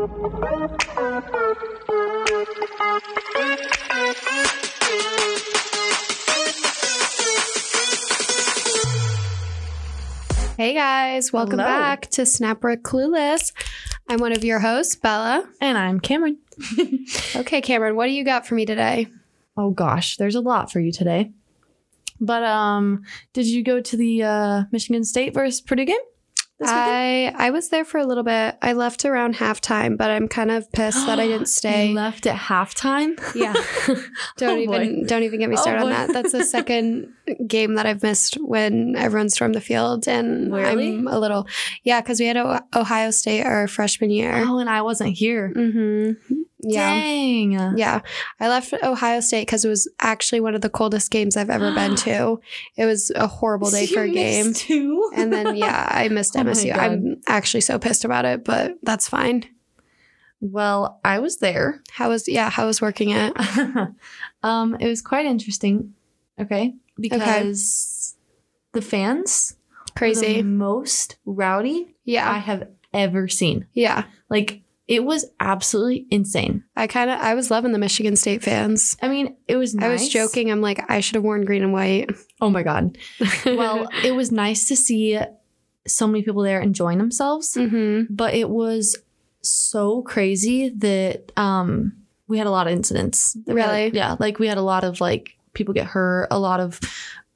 Hey guys, welcome Hello. back to Snapper Clueless. I'm one of your hosts, Bella. And I'm Cameron. Okay, Cameron, what do you got for me today? oh gosh, there's a lot for you today. But um, did you go to the uh, Michigan State versus Purdue game? I I was there for a little bit. I left around halftime, but I'm kind of pissed that I didn't You stay. left at halftime. Yeah. Don't Oh, boy. even don't even get me Oh, started on that. That's the second game that I've missed when everyone stormed the field, and Really? I'm a little yeah because we had o- Ohio State our freshman year. Oh, and I wasn't here. Mm-hmm. Yeah. Dang. Yeah, I left Ohio State because it was actually one of the coldest games I've ever been to. It was a horrible day So for a game. Two. And then, yeah, I missed Oh MSU. I'm actually so pissed about it, but that's fine. well, I was there. How was, yeah, how was working it? um, it was quite interesting. Okay, because the fans were the Crazy. most rowdy yeah I have ever seen. Yeah. Like it was absolutely insane. I kind of, I was loving the Michigan State fans. I mean, it was nice. I was joking. I'm like, I should have worn green and white. Oh my god. Well, it was nice to see so many people there enjoying themselves, hmm but it was so crazy that um we had a lot of incidents. We had- Really? yeah, like we had a lot of like people get hurt, a lot of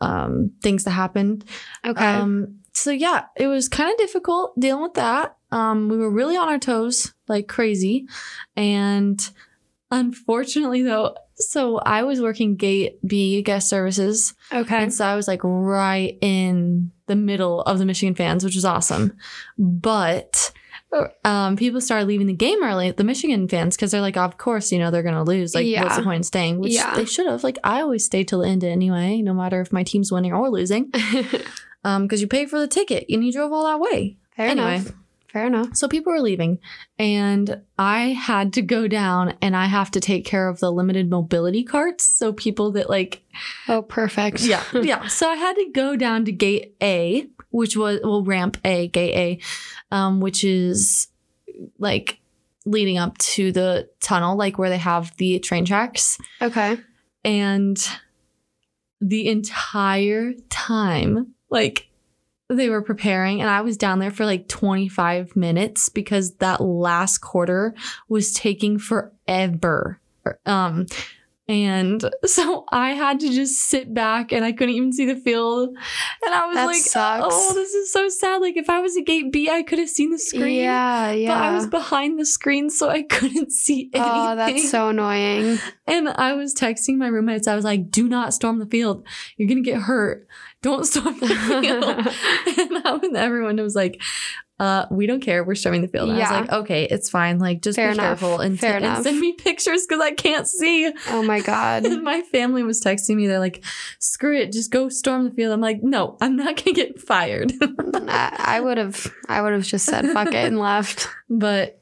um things that happened. okay. Um, so yeah, it was kind of difficult dealing with that. Um, we were really on our toes, like crazy, and unfortunately, though, so I was working Gate B guest services, okay. and so I was like right in the middle of the Michigan fans, which was awesome. But um, people started leaving the game early, the Michigan fans, because they're like, of course, you know, they're gonna lose. Like, what's the point in staying? Which Yeah. they should have. Like, I always stay till the end anyway, no matter if my team's winning or losing um because you paid for the ticket and you drove all that way Fair Anyway. enough. Fair enough. so people were leaving and i had to go down and i have to take care of the limited mobility carts so people that like Oh, perfect. yeah yeah so i had to go down to gate a which was well ramp a gate a um which is like leading up to the tunnel like where they have the train tracks Okay. and the entire time like they were preparing and i was down there for like 25 minutes because that last quarter was taking forever um and so i had to just sit back and i couldn't even see the field and i was That like sucks. oh this is so sad like if i was at gate b i could have seen the screen Yeah. Yeah. but i was behind the screen so i couldn't see anything oh, that's so annoying. and I was texting my roommates. I was like, do not storm the field. You're going to get hurt. Don't storm the field. and everyone was like, uh, we don't care. We're storming the field. And I was like, okay, it's fine. Like, just Fair be enough. careful and, Fair and enough. send me pictures because I can't see. oh my God. And my family was texting me. They're like, screw it. Just go storm the field. I'm like, no, I'm not going to get fired. I would have I would have just said fuck it and left. but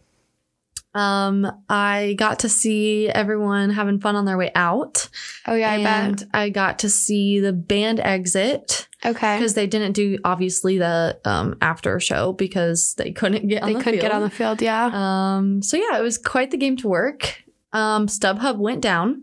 um, I got to see everyone having fun on their way out. Oh yeah, I and bet. I got to see the band exit Okay. because they didn't do obviously the um, after show because they couldn't get on They the couldn't field. get on the field, yeah. Um, so yeah, it was quite the game to work. Um, StubHub went down.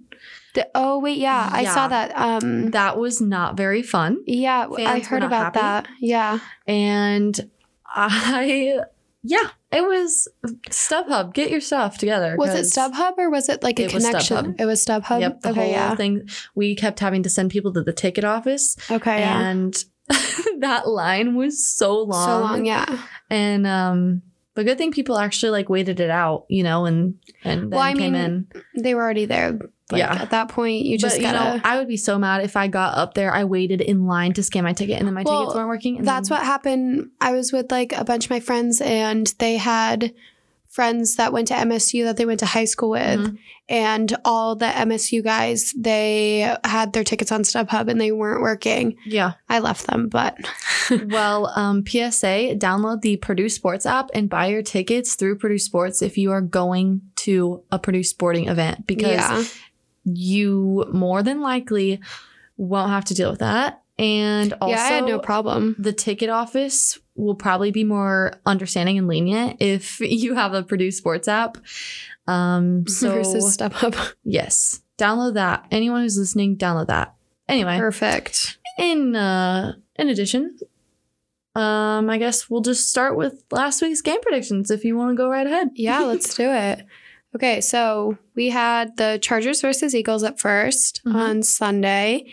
The- oh wait, yeah, I saw that. Um That was not very fun, yeah, I Fans were heard about happy? that. Yeah. and I yeah, it was StubHub. Get your stuff together. Was it StubHub or was it like a It was connection? StubHub. It was StubHub. Yep, the okay, whole yeah. thing. We kept having to send people to the ticket office, Okay, yeah. and that line was so long. So long, yeah. And um but good thing people actually like waited it out, you know, and and then Well, I came mean, in. They were already there. Like, Yeah. At that point, you just but gotta. know, I would be so mad if I got up there, I waited in line to scan my ticket and then my Well, tickets weren't working. That's then- what happened. I was with like a bunch of my friends, and they had friends that went to MSU that they went to high school with, Mhm. and all the MSU guys they had their tickets on StubHub and they weren't working. Yeah. I left them, but well, um, PSA, download the Purdue Sports app and buy your tickets through Purdue Sports if you are going to a Purdue sporting event because yeah, you more than likely won't have to deal with that. And also, yeah, I had no problem. the ticket office will probably be more understanding and lenient if you have a Purdue Sports app. Um, so versus StubHub. yes, download that. Anyone who's listening, download that. Anyway, Perfect. in uh, in addition, um, I guess we'll just start with last week's game predictions. If you want to go right ahead. Yeah, let's do it. Okay, so we had the Chargers versus Eagles at 1st Mhm. on Sunday.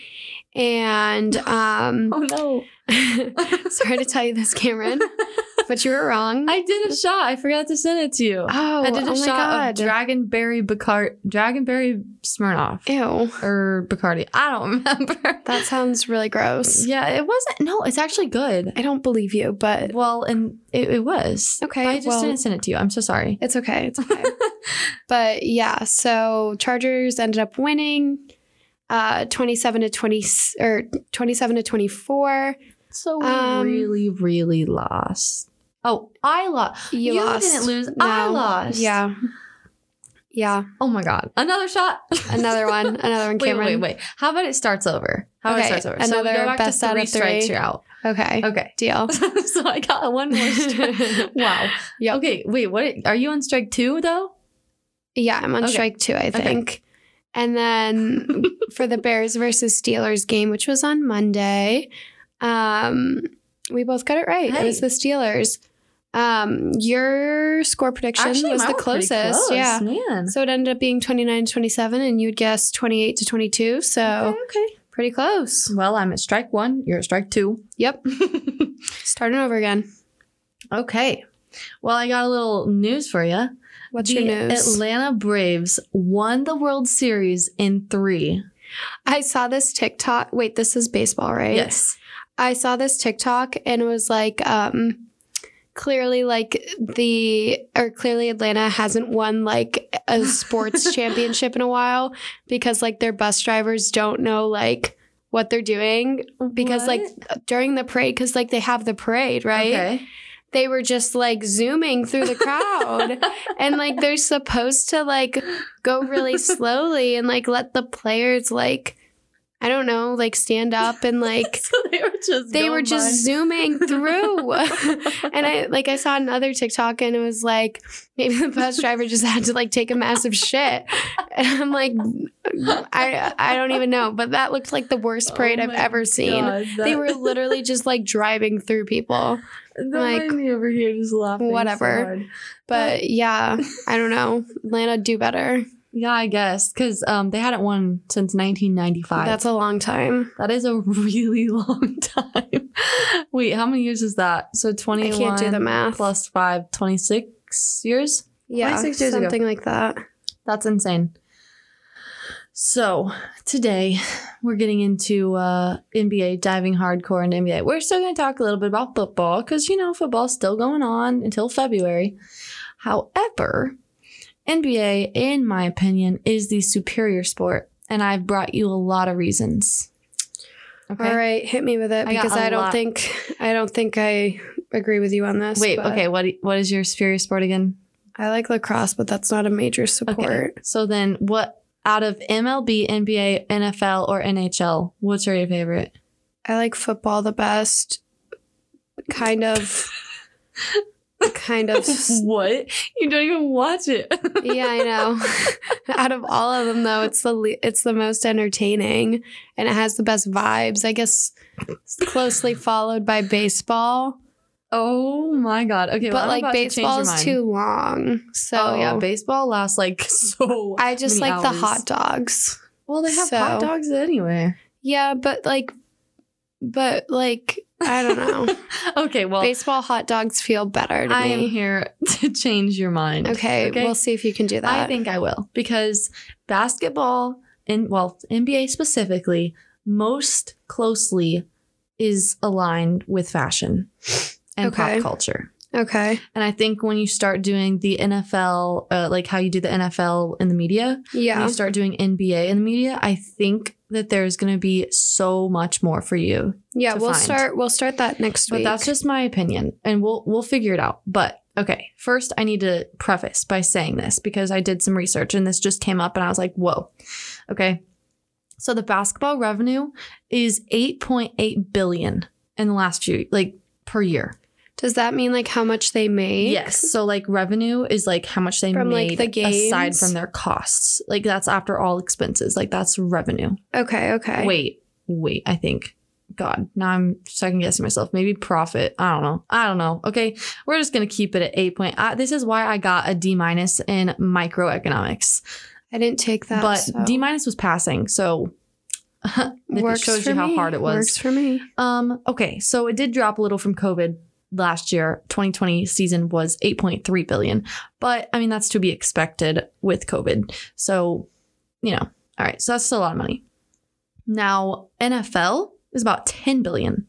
And um Oh no, sorry to tell you this, Cameron, but you were wrong. I did a shot. I forgot to send it to you. oh, I did a oh shot God. of Dragonberry Bacard, Dragonberry Smirnoff Ew. or Bacardi. I don't remember. That sounds really gross. yeah, it wasn't. No, it's actually good. I don't believe you, but Well, and it, it was. Okay, But I just well- didn't send it to you. I'm so sorry. it's okay. It's okay. but yeah, so Chargers ended up winning uh 27 to 20 or 27 to 24. So we Um, really, really lost. Oh, I lost. You, You lost. didn't lose. I lost. Yeah. Yeah. Oh my god! Another shot. Another one. Another one, wait, Cameron. wait, wait. How about it starts over? How about Okay, it starts over? so we another go back best to out three of strikes. You're out. Okay. Okay. Deal. so I got one more strike. wow. Yeah. Okay. Wait. What? Are you on strike two though? Yeah, I'm on Okay. strike two, I think. And then for the Bears versus Steelers game, which was on Monday, um, we both got it right. It was the Steelers. Um, your score prediction was the closest. close, Yeah. Man. So it ended up being 29 to 27, and you'd guess 28 to 22. So okay, okay. pretty close. Well, I'm at strike one. You're at strike two. Yep. Starting over again. okay. Well, I got a little news for you. What's the your news? Atlanta Braves won the World Series in three. I saw this TikTok. Wait, this is baseball, right? Yes. I saw this TikTok and it was like um clearly like the or clearly Atlanta hasn't won like a sports championship in a while because like their bus drivers don't know like what they're doing because like during the parade cuz like they have the parade, right? Okay. They were just like zooming through the crowd. And like they're supposed to like go really slowly and like let the players like I don't know, like stand up and like so they were just they were just by. zooming through and i like i saw another tiktok and it was like maybe the bus driver just had to like take a massive shit and i'm like i i don't even know but that looked like the worst oh parade Oh i've ever seen God, they were literally just like driving through people that like, me over here just laughing. so whatever. hard. but yeah i don't know atlanta do better Yeah, I guess because um, they hadn't won since 1995. that's a long time that is a really long time. Wait, how many years is that? So 21 i can't do the math plus 5, 26 years? yeah 26 years ago. something like that That's insane. So today we're getting into uh, NBA, diving hardcore into NBA. We're still going to talk a little bit about football because you know football's still going on until February. However, NBA, in my opinion, is the superior sport, and I've brought you a lot of reasons. Okay. all right hit me with it I because i don't lot. think i don't think i agree with you on this Wait. Okay. What what is your superior sport again? I like lacrosse, but that's not a major support. Okay. So then, what out of MLB, NBA, NFL, or NHL? What's your favorite? I like football the best. Kind of. kind of. what? You don't even watch it. Yeah, I know. Out of all of them, though, it's the le- it's the most entertaining, and it has the best vibes. I guess closely followed by baseball, Oh my god. Okay, but I'm like about to baseball is mind. too long. So Oh yeah, baseball lasts like so. I just like the hot dogs. Well, they have hot dogs anyway Yeah, but like, but like, I don't know. okay, well, baseball hot dogs feel better to I me. am here to change your mind. Okay, Okay. we'll see if you can do that. I think I will because basketball and well, NBA specifically, most closely is aligned with fashion and Okay. pop culture. Okay. And I think when you start doing the NFL, uh, like how you do the NFL in the media, when Yeah. you start doing NBA in the media, I think that there's going to be so much more for you. Yeah, we'll find. start we'll start that next But week. But that's just my opinion, and we'll we'll figure it out. But okay, first I need to preface by saying this because I did some research and this just came up, and I was like, whoa, okay. So the basketball revenue is 8.8 billion in the last few like per year. Does that mean like how much they make? Yes. So like revenue is like how much they From, like, made the aside from their costs. Like that's after all expenses. Like that's revenue. Okay. Okay. Wait, wait. I think. God, now I'm second guessing myself. Maybe profit. I don't know. I don't know. Okay, we're just gonna keep it at eight point. I, this is why I got a D minus in microeconomics, I didn't take that. but so. D minus was passing, so it Works shows you how me. hard it was. Works for me. Um, okay, so it did drop a little from COVID last year. 2020 season was 8.3 billion, but I mean that's to be expected with COVID. So, you know, all right, so that's still a lot of money. Now, NFL is about 10 billion.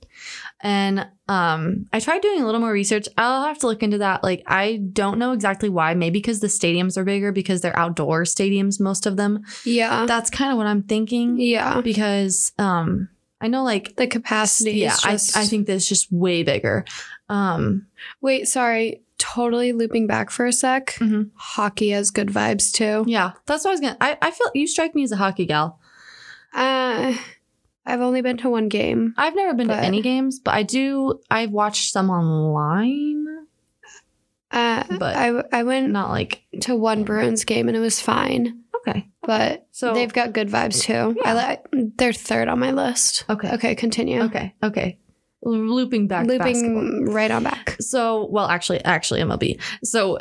And um I tried doing a little more research. I'll have to look into that. Like I don't know exactly why. Maybe because the stadiums are bigger because they're outdoor stadiums most of them. Yeah. That's kind of what I'm thinking yeah. because um I know like The capacity. yeah, is just, I, I think that's just way bigger. Um, Wait, sorry. Totally looping back for a sec. Mhm. Hockey has good vibes too. yeah, that's what I was gonna. I, I feel you strike me as a hockey gal. Uh, I've only been to one game. I've never been But- to any games, but I do. I've watched some online, Uh, But- I I went not like to one Bruins game and it was fine, okay. but So they've got good vibes too. I Yeah. li- they're third on my list. okay, Okay, continue. okay, okay. Looping back. Looping right on back. So, well, actually, actually, MLB. So.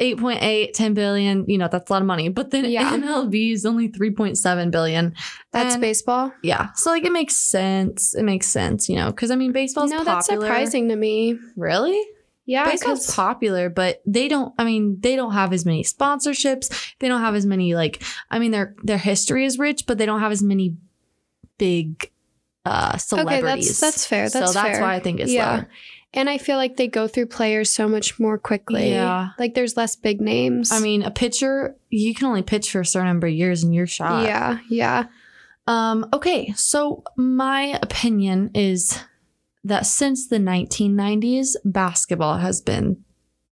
8.8 10 billion you know that's a lot of money but then Yeah. mlb is only 3.7 billion That's And- baseball. yeah so like it makes sense it makes sense you know because i mean baseball's no, popular that's surprising to me. really Yeah, baseball's popular, but they don't. I mean, they don't have as many sponsorships. They don't have as many like. I mean, their their history is rich, but they don't have as many big uh okay, celebrities. that's that's fair. That's so that's fair. why I think it's Yeah. lower. And I feel like they go through players so much more quickly. Yeah. Like there's less big names. I mean, a pitcher you can only pitch for a certain number of years, and you're shot. yeah, yeah. Um. Okay. So my opinion is that since the 1990s, basketball has been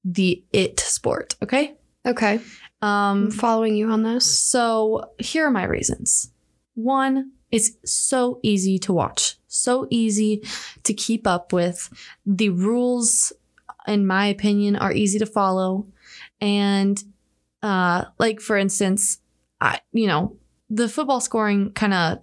the it sport. Okay. Okay. Um. I'm following you on this. So here are my reasons. One, it's so easy to watch, so easy to keep up with. The rules, in my opinion, are easy to follow. And uh, like for instance, I you know, the football scoring kind of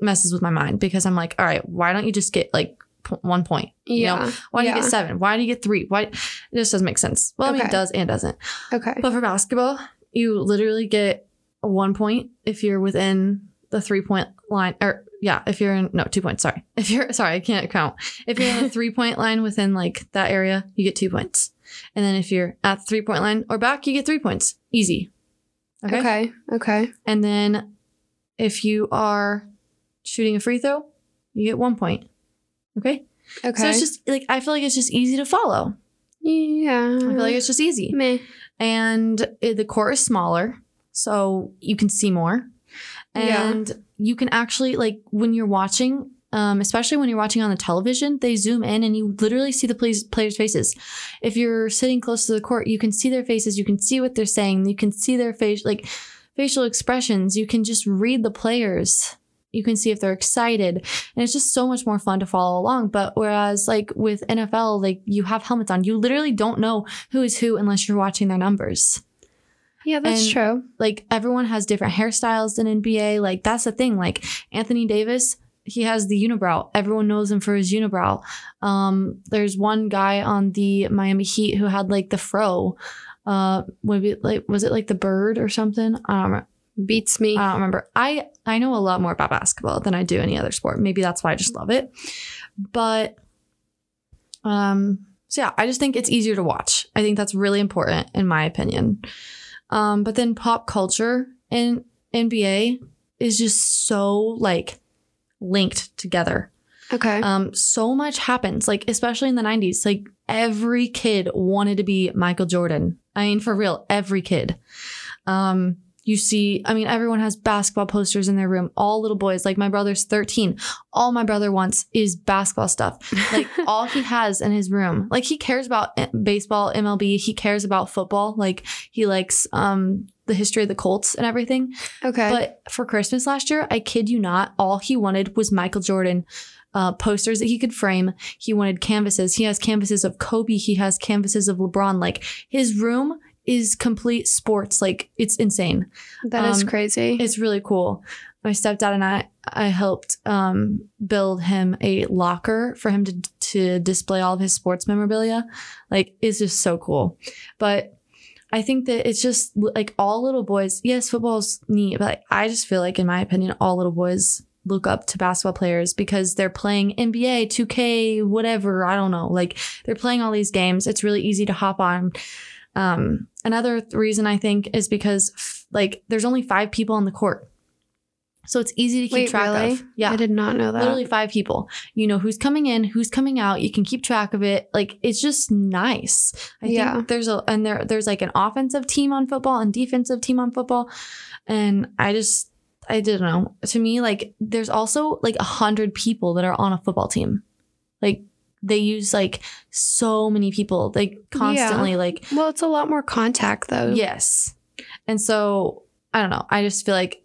messes with my mind because I'm like, all right, why don't you just get like p- one point? You know, Yeah. why do yeah. you get seven? Why do you get three? Why? It just doesn't make sense. Well, I mean, it does and doesn't. Okay. But for basketball, you literally get one point if you're within the three point line. Or yeah, if you're in no two points. Sorry, if you're sorry, I can't count. If you're in the three point line within like that area, you get two points. And then if you're at the three point line or back, you get three points. Easy. Okay. Okay. Okay. And then if you are shooting a free throw, you get one point. Okay. Okay. So it's just like I feel like it's just easy to follow. yeah. I feel like it's just easy. meh. and it, the court is smaller so you can see more Yeah. and you can actually like when you're watching um, especially when you're watching on the television they zoom in and you literally see the players faces. If you're sitting close to the court you can see their faces you can see what they're saying you can see their face like facial expressions. You can just read the players. You can see if they're excited. And it's just so much more fun to follow along. But whereas like with nfl like you have helmets on. You literally don't know who is who unless you're watching their numbers Yeah, that's And- true. like everyone has different hairstyles in NBA. Like that's the thing. Like Anthony Davis, he has the unibrow. Everyone knows him for his unibrow. Um, there's one guy on the Miami Heat who had like the fro. Uh, maybe like was it like the bird or something? I don't remember. Beats me. I don't remember. I I know a lot more about basketball than I do any other sport. Maybe that's why I just love it. But um so yeah, I just think it's easier to watch. I think that's really important in my opinion. Um but then pop culture in NBA is just so like linked together. okay. Um, so much happens, like especially in the '90s. Like every kid wanted to be Michael Jordan. I mean, for real, every kid. Um, you see, I mean, everyone has basketball posters in their room. All little boys, like my brother's 13. All my brother wants is basketball stuff. Like all he has in his room. Like he cares about eh, baseball, MLB. He cares about football. Like he likes um the history of the Colts and everything. okay. But for Christmas last year, I kid you not, all he wanted was Michael Jordan uh, posters that he could frame. He wanted canvases. He has canvases of Kobe. He has canvases of LeBron. Like his room is complete sports. Like it's insane. That is Um, crazy. It's really cool. My stepdad and I, I helped um, build him a locker for him to to display all of his sports memorabilia. Like it's just so cool. But I think that it's just like all little boys. Yes, football's neat, but like, I just feel like, in my opinion, all little boys look up to basketball players because they're playing NBA, 2K, whatever. I don't know. Like they're playing all these games. It's really easy to hop on. Um, another th- reason I think is because f- like there's only five people on the court. So it's easy to keep Wait, track really? of. Yeah. I did not know that. Literally five people. You know who's coming in, who's coming out. You can keep track of it. Like it's just nice. I Yeah. think there's a and there there's like an offensive team on football and defensive team on football, and I just I don't know. To me, like there's also like a hundred people that are on a football team. Like they use like so many people, like constantly. Like Well, it's a lot more contact though. yes, and so I don't know. I just feel like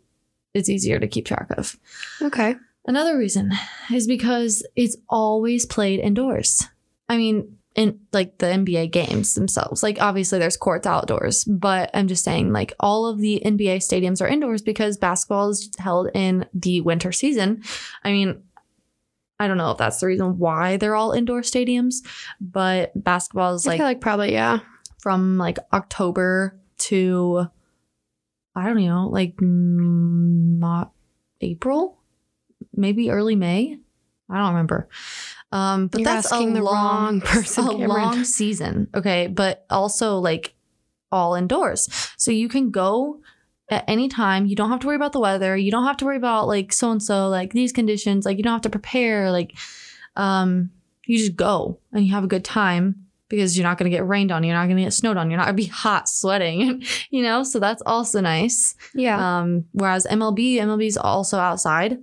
it's easier to keep track of. Okay. Another reason is because it's always played indoors. I mean, in like the NBA games themselves. Like obviously there's courts outdoors, but I'm just saying like all of the NBA stadiums are indoors because basketball is held in the winter season. I mean, I don't know if that's the reason why they're all indoor stadiums, but basketball is I like feel like probably yeah. from like October to I don't know, like mm, not April, maybe early May. I don't remember. Um, but You're that's a the long, wrong person, a Cameron. long season. Okay, but also like all indoors, so you can go at any time. You don't have to worry about the weather. You don't have to worry about like so and so, like these conditions. Like you don't have to prepare. Like, um, you just go and you have a good time because you're not going to get rained on. You're not going to get snowed on. You're not going to be hot sweating, you know? So that's also nice. Yeah. Um, whereas MLB, MLB is also outside.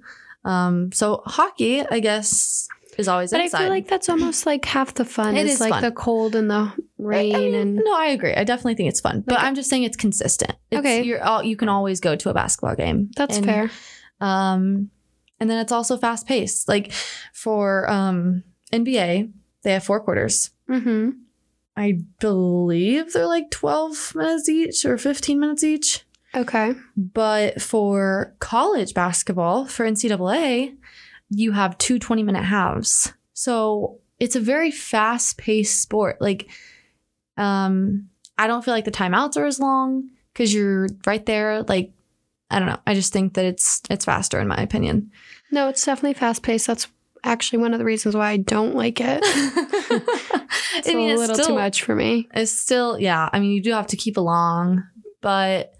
Um, so hockey, I guess, is always but. I feel like that's almost like half the fun. It is like fun. the cold and the rain I mean, and no, I agree. I definitely think it's fun, but I'm just saying it's consistent. It's, Okay. you're all, you can always go to a basketball game. that's And, fair. Um, and then it's also fast paced. Like for um NBA, they have four quarters. Mm-hmm. I believe they're like 12 minutes each or 15 minutes each. Okay. But for college basketball, for NCAA, you have two 20 minute halves. So it's a very fast paced sport. Like, um, I don't feel like the timeouts are as long because you're right there. Like, I don't know. I just think that it's it's faster in my opinion. No, it's definitely fast paced. That's actually one of the reasons why I don't like it. I It's a little still, too much for me. It's still, yeah. I mean, you do have to keep along, but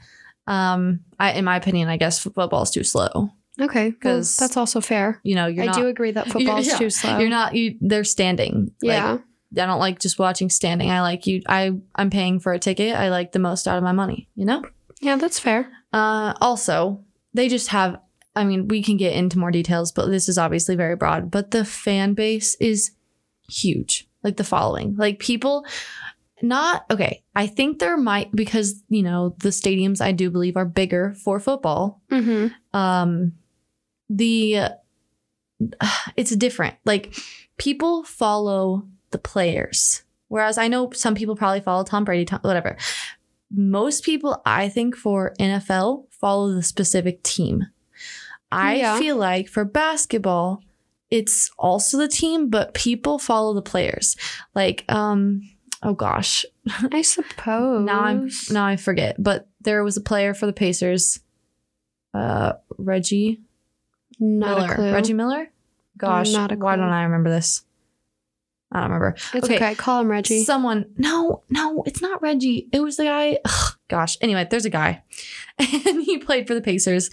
um, I, in my opinion, I guess football's too slow. Okay, Because that's also fair. You know, you're I not. do agree that football is yeah, too slow. You're not. You. They're standing. Like, Yeah. I don't like just watching standing. I like you. I. I'm paying for a ticket. I like the most out of my money. You know. yeah, that's fair. Uh. Also, they just have. I mean, we can get into more details, but this is obviously very broad. But the fan base is huge. Like the following. Like people. Not okay. I think there might because you know the stadiums I do believe are bigger for football Mm-hmm. um the uh, it's different like people follow the players whereas i know some people probably follow tom brady tom, whatever most people i think for nfl follow the specific team i Yeah. feel like for basketball it's also the team but people follow the players like um oh gosh I suppose. now I'm now I forget, but there was a player for the Pacers, uh, Reggie not Miller. a clue. Reggie Miller. Gosh, Not a why don't I remember this? I don't remember. It's okay. okay. Call him Reggie. Someone. No, no, it's not Reggie. It was the guy. ugh, gosh. Anyway, there's a guy, and he played for the Pacers,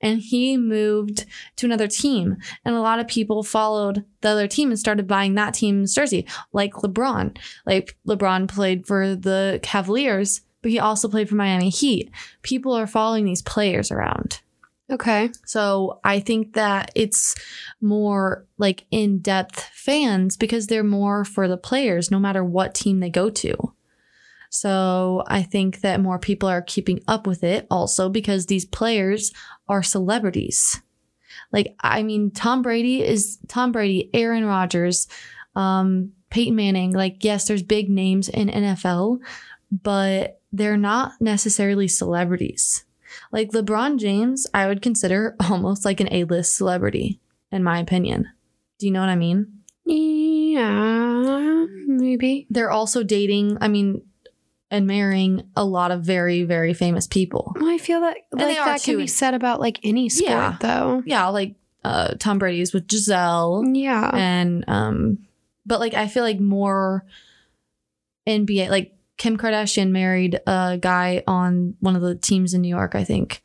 and he moved to another team, and a lot of people followed the other team and started buying that team's jersey, like LeBron. Like LeBron played for the Cavaliers, but he also played for Miami Heat. People are following these players around. Okay. So I think that it's more like in depth fans because they're more for the players, no matter what team they go to. So I think that more people are keeping up with it also because these players are celebrities. Like, I mean, Tom Brady is Tom Brady, Aaron Rodgers, um, Peyton Manning. Like, yes, there's big names in NFL, but they're not necessarily celebrities. Like LeBron James, I would consider almost like an A-list celebrity, in my opinion. Do you know what I mean? Yeah, maybe. They're also dating, I mean, and marrying a lot of very, very famous people. Well, I feel that like that can be said about like any sport, Yeah. though. Yeah, like uh Tom Brady's with Gisele. Yeah. and um but like i feel like more nba like kim kardashian married a guy on one of the teams in new york i think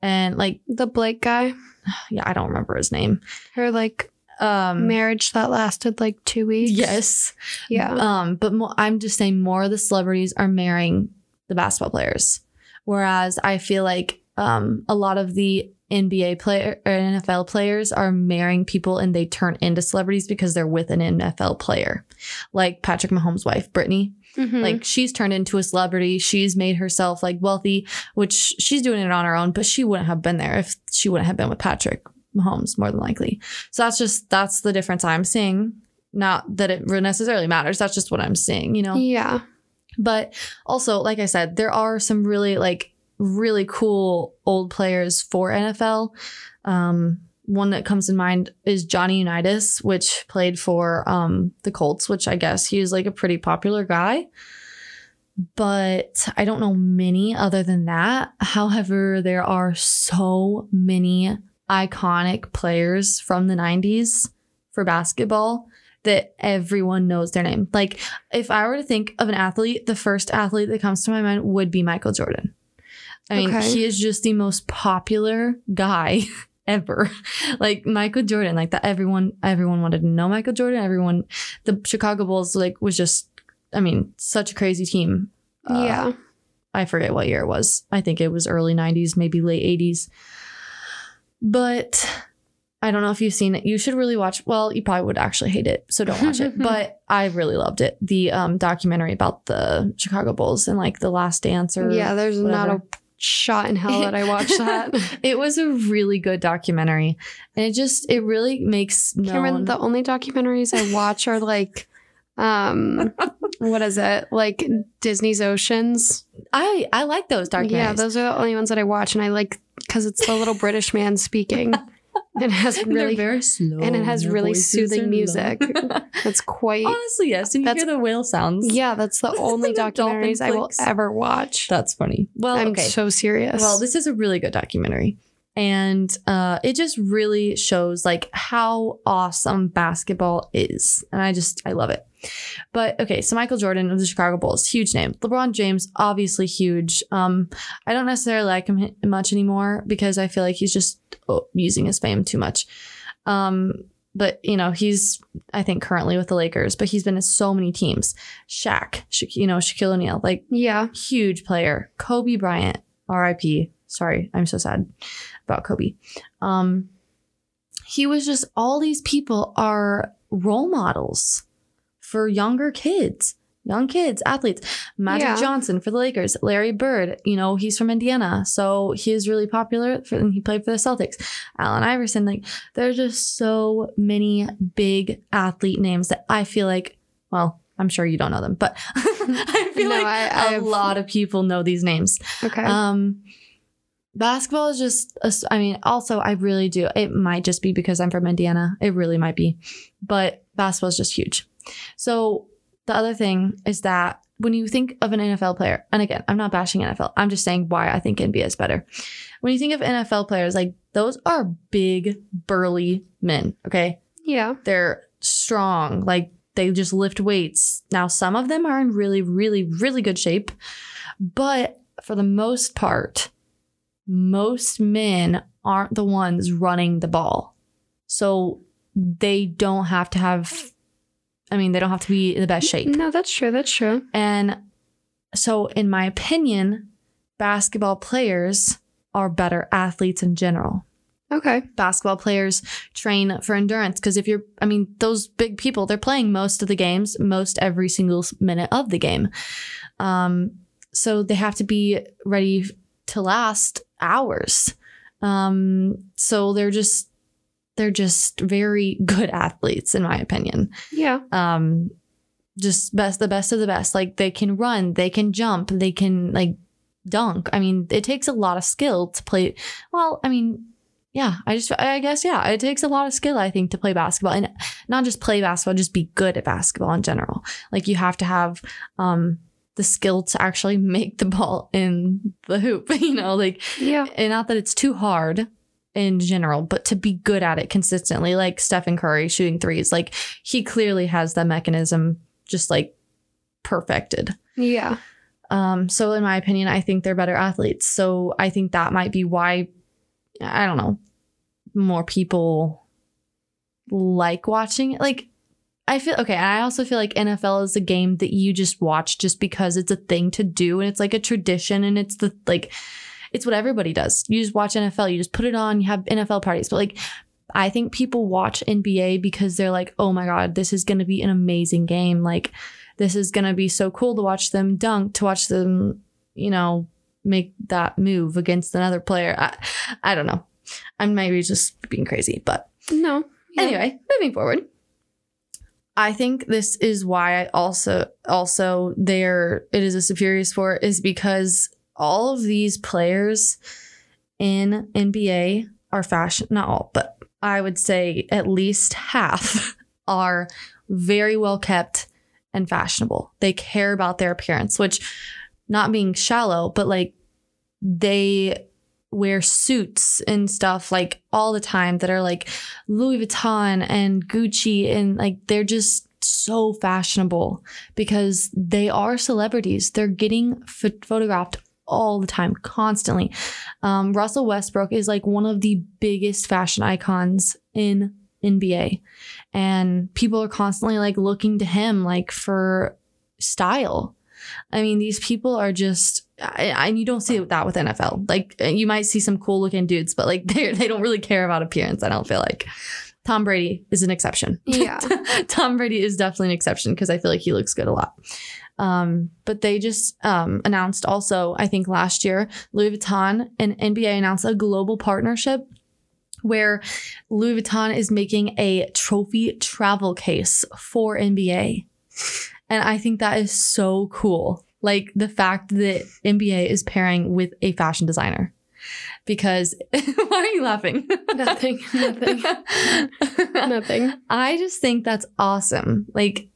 and like the Blake guy, yeah i don't remember his name her like um marriage that lasted like two weeks. yes Yeah. um but mo- i'm just saying more of the celebrities are marrying the basketball players whereas i feel like um a lot of the NBA player or NFL players are marrying people and they turn into celebrities because they're with an NFL player. Like Patrick Mahomes' wife, Brittany. Mhm. Like she's turned into a celebrity. She's made herself like wealthy, which she's doing it on her own, but she wouldn't have been there if she wouldn't have been with Patrick Mahomes, more than likely. So that's just that's the difference I'm seeing. Not that it necessarily matters. That's just what I'm seeing, you know? yeah. But also, like I said, there are some really like really cool old players for NFL. Um, one that comes in mind is Johnny Unitas, which played for um, the Colts, which I guess he is like a pretty popular guy. But I don't know many other than that. However, there are so many iconic players from the 90s for basketball that everyone knows their name. Like, if I were to think of an athlete, the first athlete that comes to my mind would be Michael Jordan. I mean, Okay. he is just the most popular guy ever. like Michael Jordan, like that everyone everyone wanted to know Michael Jordan. Everyone the Chicago Bulls like was just I mean, such a crazy team. Uh, yeah. I forget what year it was. I think it was early 90s, maybe late 80s. But I don't know if you've seen it. You should really watch. Well, you probably would actually hate it, so don't watch it. But I really loved it. The um, documentary about the Chicago Bulls and like the Last Dance or Yeah. There's not a whatever. Shot in hell that I watched that. it was a really good documentary, and it just it really makes known. Cameron, the only documentaries I watch are like, um, what is it? Like Disney's Oceans. I I like those documentaries. Yeah, those are the only ones that I watch, and I like because it's the little British man speaking. It has really, very slow, and it has really soothing music. that's quite. Honestly, yes, and you hear the whale sounds. Yeah, that's the only documentaries I will ever watch. That's funny. Well, I'm okay. so serious. Well, this is a really good documentary. And uh, it just really shows like how awesome basketball is. And I just, I love it. But okay, so Michael Jordan of the Chicago Bulls, huge name. LeBron James, obviously huge. Um, I don't necessarily like him much anymore because I feel like he's just oh, using his fame too much. Um, but you know, he's I think currently with the Lakers, but he's been in so many teams. Shaq, Sha- you know, Shaquille O'Neal, like yeah, huge player. Kobe Bryant, RIP. Sorry, I'm so sad about Kobe. Um, he was just all these people are role models for younger kids, young kids, athletes. Magic Yeah. Johnson for the Lakers, Larry Bird, you know, he's from Indiana, so he is really popular for, and he played for the Celtics. Allen Iverson, like there's just so many big athlete names that I feel like, well, I'm sure you don't know them, but I feel No, like I- a lot of people know these names. okay. Um, basketball is just, a I mean, also, I really do. It might just be because I'm from Indiana. It really might be. But basketball is just huge. So the other thing is that when you think of an NFL player, and again, I'm not bashing NFL, I'm just saying why I think NBA is better. When you think of NFL players, like those are big, burly men, okay? yeah, they're strong like they just lift weights now some of them are in really really really good shape but for the most part most men aren't the ones running the ball so they don't have to have i mean they don't have to be in the best shape no, that's true. That's true. and so in my opinion basketball players are better athletes in general Okay. basketball players train for endurance because if you're i mean those big people they're playing most of the games most every single minute of the game um so they have to be ready to last hours. Um so they're just they're just very good athletes in my opinion. Yeah. um just best the best of the best. Like they can run they can jump they can like dunk. I mean it takes a lot of skill to play well i mean yeah i just i guess yeah it takes a lot of skill i think to play basketball. And not just play basketball just be good at basketball in general. Like you have to have um the skill to actually make the ball in the hoop you know like Yeah. and not that it's too hard in general, but to be good at it consistently, like Stephen Curry shooting threes, like he clearly has that mechanism just like perfected. Yeah. Um, so in my opinion, I think they're better athletes. So I think that might be why I don't know, more people like watching it. Like I feel okay, I also feel like NFL is a game that you just watch just because it's a thing to do and it's like a tradition and it's the like it's what everybody does. You just watch NFL, you just put it on, you have NFL parties. But like I think people watch NBA because they're like, "Oh my god, this is going to be an amazing game." Like this is going to be so cool to watch them dunk, to watch them, you know, make that move against another player. I, I don't know. I'm maybe just being crazy, but No. Yeah. Anyway, moving forward. I think this is why I also also there it is a superior sport is because all of these players in NBA are fashion not all, but I would say at least half are very well kept and fashionable. They care about their appearance, which not being shallow, but like they wear suits and stuff like all the time that are like Louis Vuitton and Gucci and like they're just so fashionable because they are celebrities. They're getting ph- photographed all the time, constantly. Um, Russell Westbrook is like one of the biggest fashion icons in NBA, and people are constantly like looking to him like for style. I mean, these people are just, and you don't see that with NFL. Like, you might see some cool looking dudes, but like they they don't really care about appearance. I don't feel like. Tom Brady is an exception. Yeah. Tom Brady is definitely an exception because I feel like he looks good a lot. Um, but they just um, announced also, I think last year, Louis Vuitton and NBA announced a global partnership where Louis Vuitton is making a trophy travel case for NBA. And I think that is so cool. Like the fact that NBA is pairing with a fashion designer. Because why are you laughing? Nothing. Nothing. Nothing. I just think that's awesome. Like,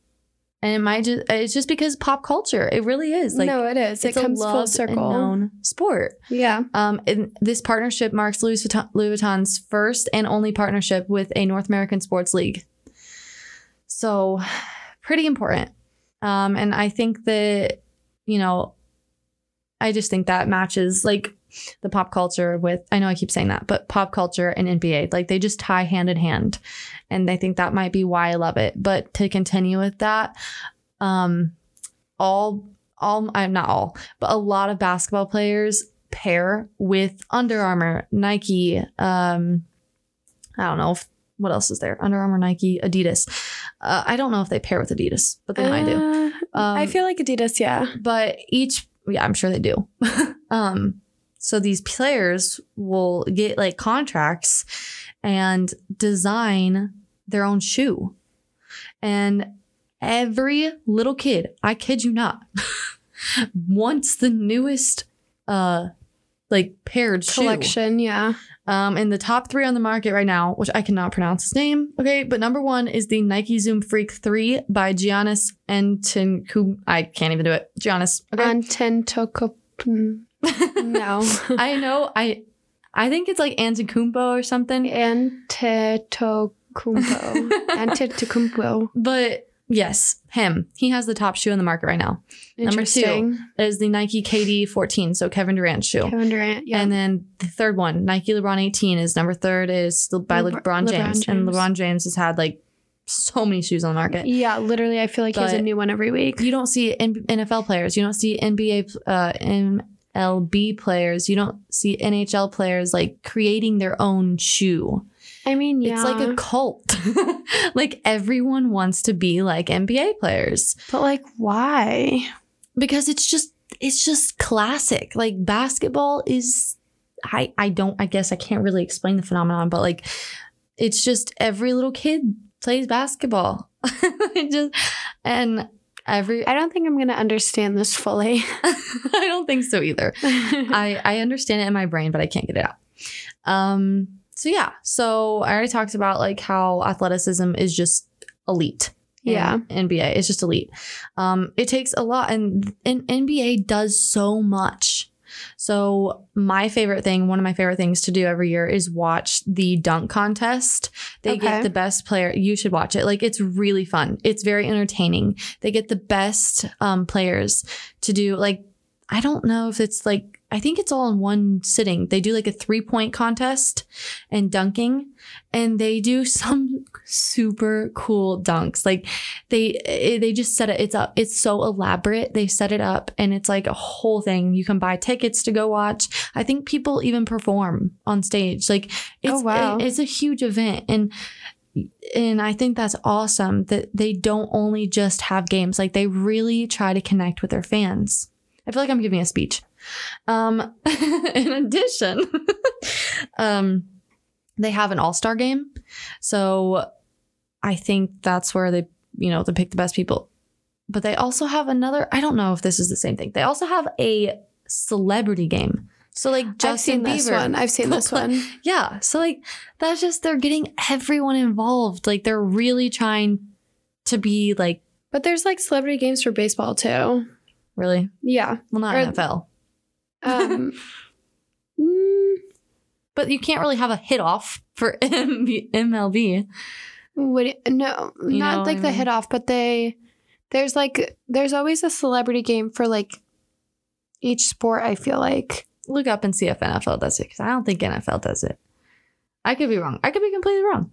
and it might just, it's just because pop culture. It really is. Like, no, it is. It comes full circle. known sport. Yeah. Um, and this partnership marks Louis, Vuitton, Louis Vuitton's first and only partnership with a North American sports league. So, pretty important. Um, and I think that, you know, I just think that matches like the pop culture with, I know I keep saying that, but pop culture and NBA, like they just tie hand in hand. And I think that might be why I love it. But to continue with that, um, all, all, I'm not all, but a lot of basketball players pair with Under Armour, Nike, um, I don't know what else is there? Under Armour, Nike, Adidas. Uh, I don't know if they pair with Adidas, but they might do. Uh, Um, I feel like Adidas, yeah. but each yeah i'm sure they do um so these players will get like contracts and design their own shoe and every little kid i kid you not wants the newest uh like paired shoe. Collection, yeah. Um, and the top three on the market right now, which I cannot pronounce his name. Okay, but number one is the Nike Zoom Freak 3 by Giannis Antetokounmpo. I can't even do it. Giannis. Okay. Antetokounmpo. No. I know. I I think it's like Antetokounmpo or something. Antetokounmpo. Antetokounmpo. But yes, him. He has the top shoe in the market right now. Number two. is the Nike KD 14, so Kevin Durant's shoe. Kevin Durant. Yeah. And then the third one, Nike LeBron 18 is number third is by LeBron- LeBron, LeBron James. And LeBron James has had like so many shoes on the market. yeah, literally, I feel like he has a new one every week. You don't see NFL players. You don't see NBA, uh, MLB players. You don't see NHL players like creating their own shoe. I mean, yeah. It's like a cult. like everyone wants to be like NBA players But like, why? because it's just it's just classic. Like basketball is I I don't I guess I can't really explain the phenomenon, but like it's just every little kid plays basketball. Just and every I don't think I'm going to understand this fully. I don't think so either. I I understand it in my brain, but I can't get it out. Um. So yeah. So I already talked about like how athleticism is just elite. in Yeah. NBA it's just elite. Um. It takes a lot, and and NBA does so much. So my favorite thing, one of my favorite things to do every year is watch the dunk contest. They Okay. get the best player. You should watch it. Like it's really fun. It's very entertaining. They get the best um, players to do like I don't know if it's like I think it's all in one sitting. They do like a three point contest and dunking, and they do some super cool dunks. Like they eh, they just set it. It's up. It's so elaborate. They set it up, and it's like a whole thing. You can buy tickets to go watch. I think people even perform on stage. Like it's Oh, wow. it's a huge event, and and I think that's awesome that they don't only just have games. Like they really try to connect with their fans. I feel like I'm giving a speech. Um, in addition, um, they have an all star game. So I think that's where they, you know, they pick the best people. But they also have another, I don't know if this is the same thing. They also have a celebrity game. So like Justin I've seen this Bieber. one. I've seen this one. Yeah. So like that's just they're getting everyone involved. Like they're really trying to be like But there's like celebrity games for baseball too. really Yeah. well not Or- NFL. Um, mm, But you can't really have a hit off for MLB. would no, You not like I the mean? hit off, but they there's like there's always a celebrity game for like each sport. I feel like Look up and see if NFL does it because I don't think NFL does it. I could be wrong. I could be completely wrong.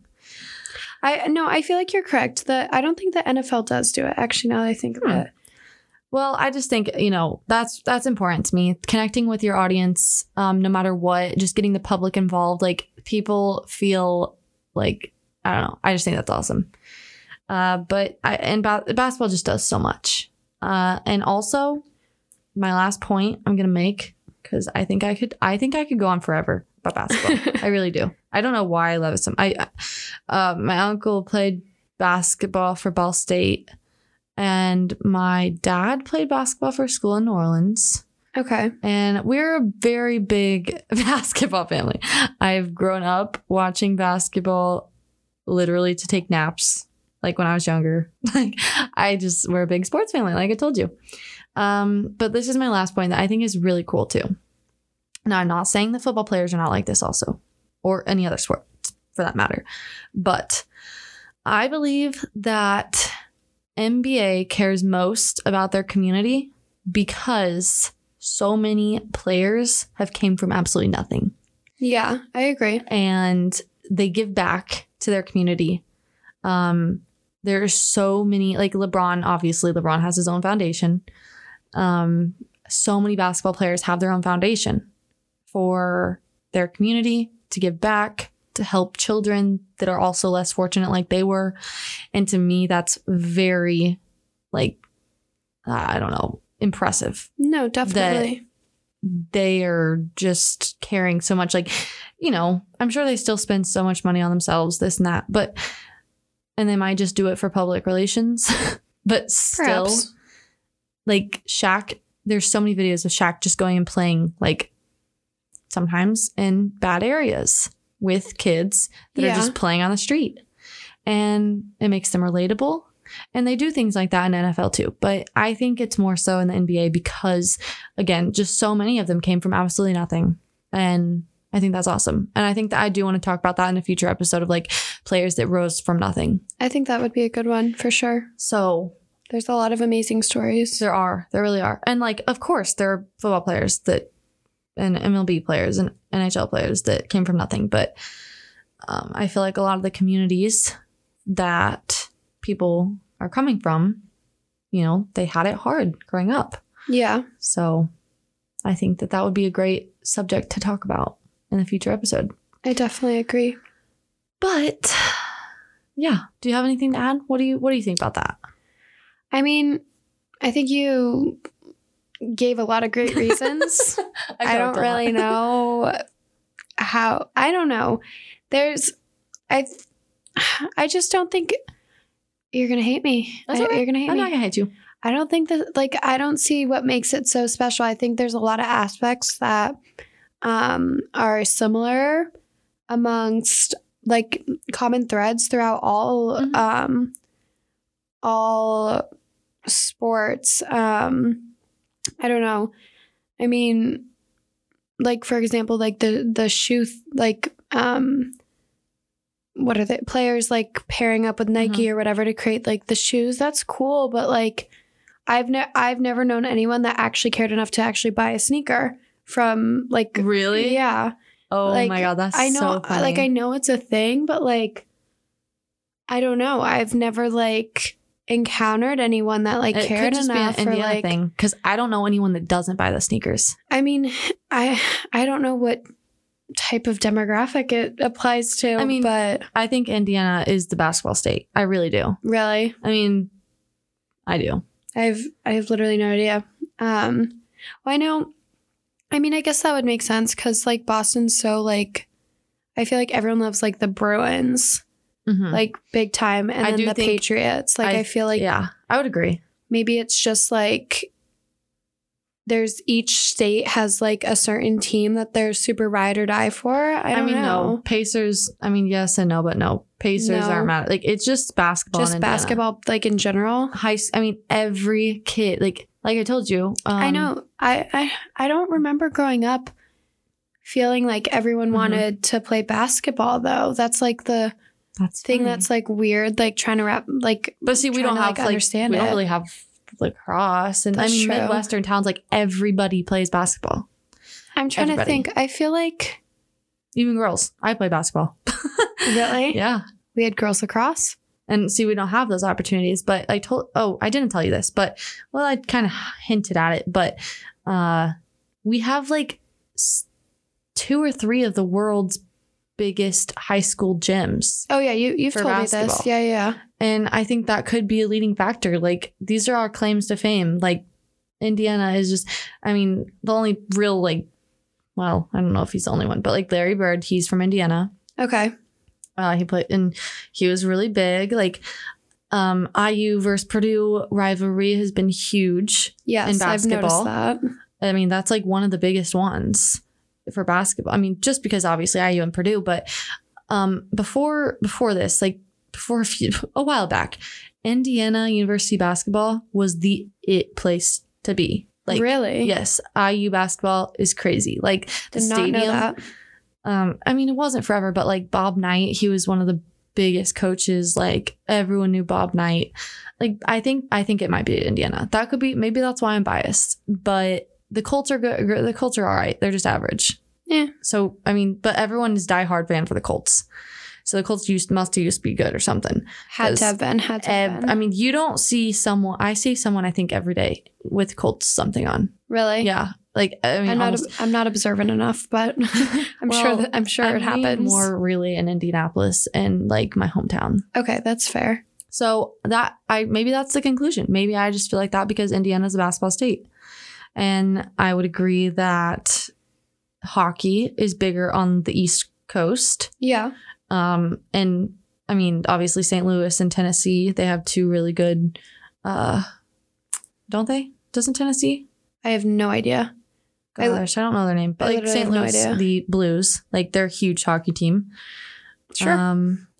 I no, I feel like you're correct. That I don't think the NFL does do it. Actually, now that I think Hmm. of it, Well, I just think you know that's that's important to me. Connecting with your audience, um, no matter what, just getting the public involved. Like people feel like I don't know. I just think that's awesome. Uh, but I and ba- basketball just does so much. Uh, and also, my last point I'm gonna make because I think I could I think I could go on forever about basketball. I really do. I don't know why I love it so. I uh, my uncle played basketball for Ball State and my dad played basketball for school in New Orleans. okay, And we're a very big basketball family. I've grown up watching basketball literally to take naps, like when I was younger. Like I just we're a big sports family, like I told you. Um, but this is my last point that I think is really cool too. Now I'm not saying that football players are not like this also, or any other sport for that matter. But I believe that NBA cares most about their community because so many players have came from absolutely nothing yeah, I agree. and they give back to their community. Um, there are so many like LeBron. Obviously, LeBron has his own foundation. Um, so many basketball players have their own foundation for their community to give back to help children that are also less fortunate like they were and to me that's very like i don't know impressive No, definitely. they are just caring so much like you know i'm sure they still spend so much money on themselves this and that but and they might just do it for public relations but still Perhaps. like Shaq there's so many videos of Shaq just going and playing like sometimes in bad areas with kids that Yeah. are just playing on the street and it makes them relatable and they do things like that in NFL too. But I think it's more so in the NBA because, again, just so many of them came from absolutely nothing. And I think that's awesome. And I think that I do want to talk about that in a future episode of like players that rose from nothing. I think that would be a good one for sure. So There's a lot of amazing stories. there are, there really are. And like, of course, there are football players that, and MLB players and NHL players that came from nothing. But um, I feel like a lot of the communities that people are coming from, you know, they had it hard growing up. Yeah. So I think that that would be a great subject to talk about in a future episode. I definitely agree. But yeah, do you have anything to add? What do you what do you think about that? I mean, I think you gave a lot of great reasons. I, don't really know how. I don't know. There's, I, I just don't think you're gonna hate me. I- right. You're gonna hate me. I'm not gonna hate you. I don't think that like I don't see what makes it so special. I think there's a lot of aspects that um are similar amongst like common threads throughout all Mhm. um all sports. Um I don't know. I mean like for example like the the shoe th- like um what are the players like pairing up with Nike or whatever to create like the shoes that's cool but like I've ne- I've never known anyone that actually cared enough to actually buy a sneaker from like Really? yeah Oh Like, my god, that's I know so like I know it's a thing but like I don't know I've never like encountered anyone that like it cared enough an for like thing because I don't know anyone that doesn't buy the sneakers. I mean, I I don't know what type of demographic it applies to. I mean- but I think Indiana is the basketball state. I really do. really, I mean, I do. I've I have literally no idea. Um, well, I know. I mean, I guess that would make sense because like Boston's so like, I feel like everyone loves like the Bruins, Mhm. like big time, and I then the think- Patriots. Like I, I- feel like yeah, I would agree. maybe it's just like there's each state has like a certain team that they're super ride or die for. I, I, mean, know. no Pacers. I mean, yes and no, but no Pacers No. aren't mad. Like it's just basketball. just basketball like in general High. I mean, every kid. Like like I told you. Um, i know I, I i don't remember growing up feeling like everyone Mhm. wanted to play basketball though that's like the That's thing funny. that's like weird like trying to wrap like But see, we don't to, have like, like understand we don't really have lacrosse, and That's I mean true. Midwestern towns like everybody plays basketball, i'm trying Everybody. to think i feel like even girls. I play basketball. really yeah, we had girls lacrosse and see, we don't have those opportunities. But I told, oh, I didn't tell you this, but well, I kind of hinted at it, but uh, we have like two or three of the world's biggest high school gyms. oh yeah you, you've told me this yeah yeah And I think that could be a leading factor. Like these are our claims to fame. Like Indiana is just, I mean, the only real like, well, I don't know if he's the only one, but like Larry Bird, he's from Indiana. okay Uh, he played and he was really big. Like um, IU versus Purdue rivalry has been huge. yes In i've noticed basketball. that I mean, that's like one of the biggest ones for basketball. I mean, just because obviously IU and Purdue, but um, before before this, like before a few a while back, Indiana University basketball was the it place to be. Like, really yes, IU basketball is crazy. Like the did stadium. Um, I mean, it wasn't forever, but like Bob Knight, he was one of the biggest coaches. Like everyone knew Bob Knight. Like I think I think it might be Indiana. That could be maybe that's why I'm biased. But the Colts are good. The Colts are all right. They're just average. Yeah. So I mean, but everyone is diehard fan for the Colts. So the Colts used must used to be good or something. had to have been had to have Ev- been. I mean, you don't see someone. I see someone. I think every day with Colts something on. really Yeah. Like I mean, I'm not almost- I'm not observant enough, but I'm sure that I'm sure I it happens. more really in Indianapolis and like my hometown. Okay, that's fair. So that I maybe that's the conclusion. Maybe I just feel like that because Indiana's a basketball state. And I would agree that hockey is bigger on the East Coast. Yeah. Um and I mean obviously St. Louis and Tennessee, they have two really good uh don't they? Doesn't Tennessee? I have no idea. I- Gosh, I, don't know their name. But I like St. have no Louis, the Blues, like they're a huge hockey team. Sure. Um,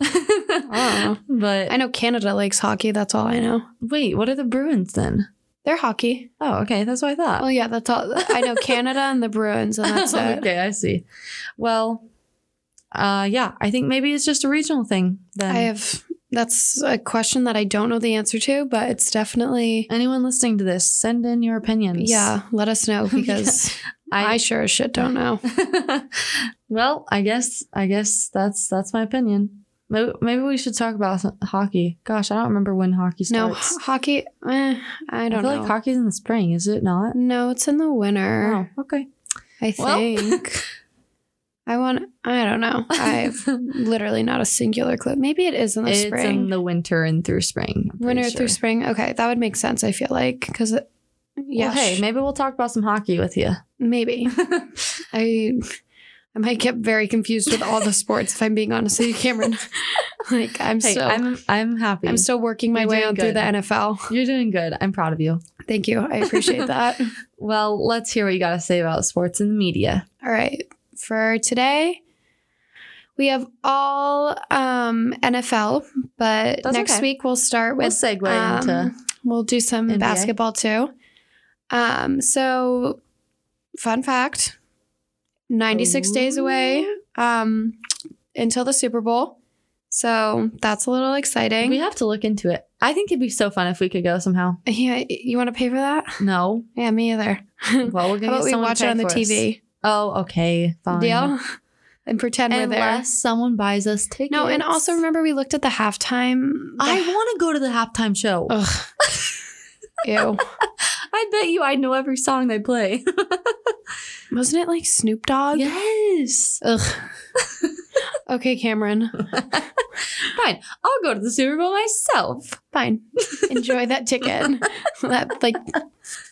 Oh. but I know Canada likes hockey. That's all I know. wait, what are the Bruins then? They're hockey. Oh, okay, that's what I thought. Oh yeah, that's all. I know Canada and the Bruins, and that's it. okay, I see. Well, uh, yeah, I think maybe it's just a regional thing. Then I have. That's a question that I don't know the answer to, but it's definitely. anyone listening to this, send in your opinions. Yeah, let us know because I, I. sure as shit don't know. well, I guess I guess that's that's my opinion. Maybe, maybe we should talk about some- hockey. Gosh, I don't remember when hockey starts. No hockey. Eh, I don't I feel know. like hockey's in the spring, is it not? no, it's in the winter. Oh, okay. I Well. think. I want. I don't know. I've literally not a singular clue. Maybe it is in the it's spring. in the winter and through spring. Winter through spring. Okay, that would make sense. I feel like because yeah, Well, hey, maybe we'll talk about some hockey with you. maybe I I might get very confused with all the sports if I'm being honest with you, Cameron. like I'm Hey, still I'm I'm happy. I'm still working my You're way on through the NFL. You're doing good. I'm proud of you. Thank you. I appreciate that. Well, let's hear what you got to say about sports and the media. All right. For today, we have all um, NFL, but That's next okay. week we'll start We'll with segue um, into we'll do some NBA. basketball too. Um, so fun fact: ninety six days away um, until the Super Bowl. So that's a little exciting. we have to look into it. I think it'd be so fun if we could go somehow. yeah, you want to pay for that? No. Yeah, me either. Well, we're gonna about get we watch it on the for us. TV? Oh, okay, fine. Deal. And pretend we're there. Unless someone buys us tickets. No, and also remember we looked at the halftime. I want to go to the halftime show. Ew. I bet you I know every song they play. Wasn't it like Snoop Dogg? yes. Ugh. okay, Cameron. Fine. I'll go to the Super Bowl myself. Fine. Enjoy that ticket. that like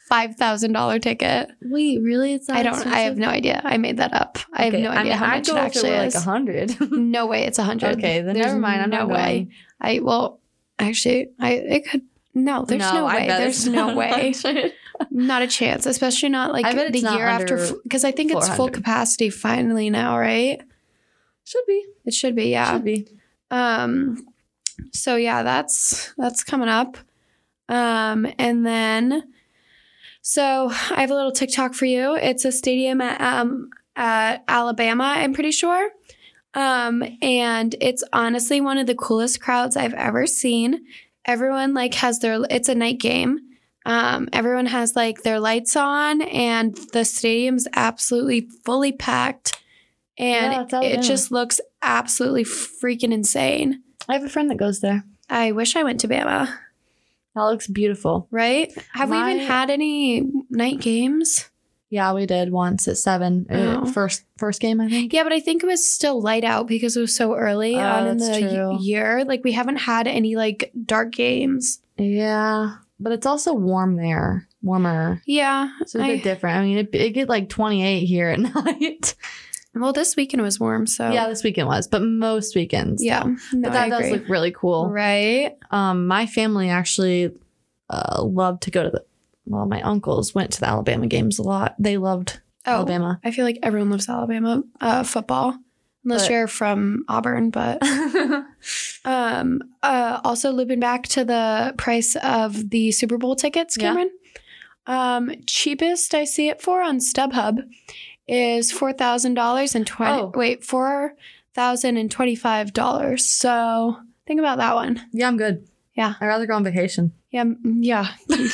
five thousand dollar ticket. Wait, really? It's I don't. I have no idea. I made that up. I have no idea I mean, how I'd much it actually is. like a hundred. no way. It's a hundred. okay, then There's never mind. I'm no not way. I well, actually, I it could. No, there's no, I way. There's no way. Not a chance. Especially not like the not year after. Because I think it's full capacity finally now, right? Should be. It should be. Yeah. Should be. Um so yeah, that's that's coming up. Um and then so I have a little TikTok for you. It's a stadium at um at Alabama, I'm pretty sure. Um and it's honestly one of the coolest crowds I've ever seen. Everyone like has their it's a night game. Um everyone has like their lights on and the stadium's absolutely fully packed. Yeah, And it's it just looks absolutely freaking insane. I have a friend that goes there. I wish I went to Bama, That looks beautiful. right? Have we even had any night games? Yeah, we did once at seven. Uh, Oh. First first game, I think. Yeah, but I think it was still light out because it was so early Oh, on in the true. year. Like we haven't had any like dark games. Yeah, but it's also warm there, warmer. Yeah. So it's a I- bit different. I mean, it, it get like 28 here at night. well, this weekend was warm, so Yeah, this weekend was, but most weekends. yeah. No, but that I does look really cool. right. Um, my family actually uh, loved to go to the. Well, my uncles went to the Alabama games a lot. They loved Oh, Alabama. I feel like everyone loves Alabama uh, football, unless But- you're from Auburn. But Um, uh, also looping back to the price of the Super Bowl tickets, Yeah. Cameron. Um, cheapest I see it for on StubHub is four thousand dollars and twenty. Oh. Wait, four thousand and twenty-five dollars. So think about that one. yeah, I'm good. Yeah. I'd rather go on vacation. Yeah, yeah.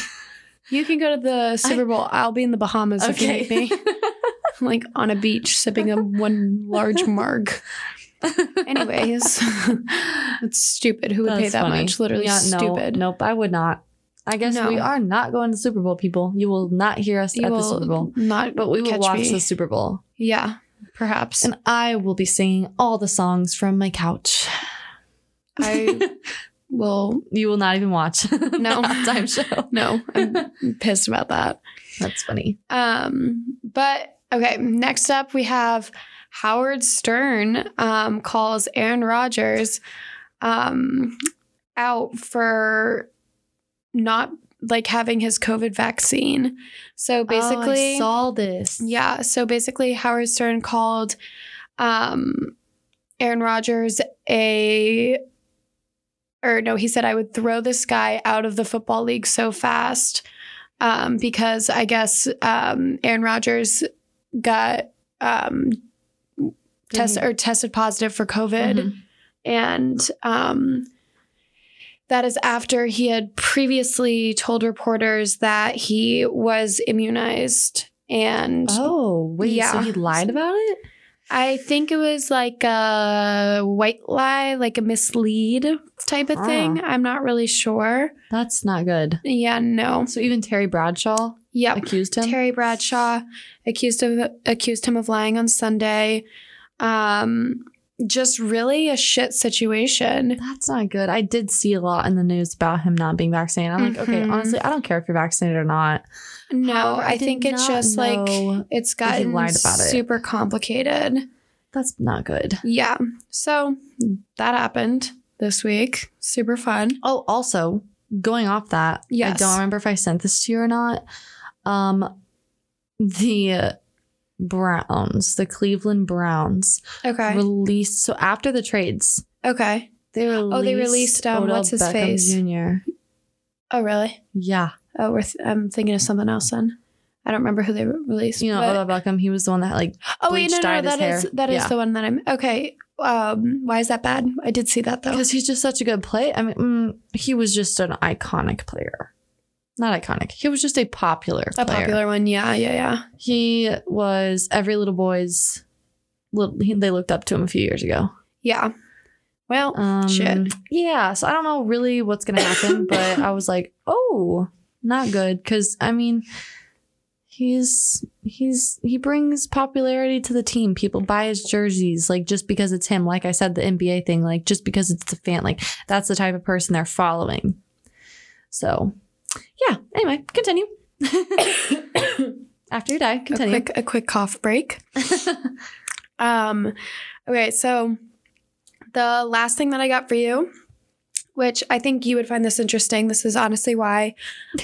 you can go to the Super Bowl. I'll be in the Bahamas if you need me, like on a beach sipping a one large marg. Anyways, it's stupid. Who would pay that funny. much? Literally Yeah, stupid. No, nope, I would not. I guess No. we are not going to the Super Bowl, people. You will not hear us You at the Super Bowl, not, but we will watch me. the Super Bowl. Yeah, perhaps. And I will be singing all the songs from my couch. I will. you will not even watch No. halftime show. No, I'm pissed about that. That's funny. Um, but okay, next up we have Howard Stern um, calls Aaron Rodgers um, out for not like having his COVID vaccine. So basically, Oh, I saw this. Yeah. So basically, Howard Stern called um, Aaron Rodgers a, or no, he said, I would throw this guy out of the football league so fast um, because I guess um, Aaron Rodgers got um, test or tested positive for COVID Mhm. and um, that is after he had previously told reporters that he was immunized and Oh, wait. So Yeah. he lied about it? I think it was like a white lie like a mislead type of thing i'm not really sure That's not good. yeah no So even Terry Bradshaw yep accused him? terry bradshaw accused of accused him of lying on sunday um just really a shit situation That's not good. I did see a lot in the news about him not being vaccinated. I'm like, okay, Mhm. honestly, I don't care if you're vaccinated or not. No However, i, think it's just like it's gotten about it. super complicated That's not good. Yeah. So that happened this week. Super fun. Oh, also going off that, I don't remember if I sent this to you or not. Um, the Browns, the Cleveland Browns, Okay. released. So after the trades, okay. they released. Oh, they released, um, what's his Beckham face? Jr. Oh, really? Yeah, Oh, we're th- I'm thinking of something else then. I don't remember who they released. you know but- Odell Beckham. He was the one that like oh wait, no, no, that is hair. that is Yeah. the one that I'm okay. Um, why is that bad? I did see that though. because he's just such a good play. I mean, mm, he was just an iconic player. Not iconic. He was just a popular A player. popular one, yeah, yeah, yeah. He was every little boy's. Little, he, they looked up to him a few years ago. Yeah. Well, Um, Shit. Yeah, so I don't know really what's gonna happen, but I was like, oh, not good, because I mean, he's he's he brings popularity to the team. People buy his jerseys like just because it's him. Like I said, the NBA thing, like just because it's a fan, like that's the type of person they're following. So, yeah. Anyway, continue. After you die, a continue. quick a quick cough break. Um, okay, so the last thing that I got for you, which I think you would find this interesting. This is honestly why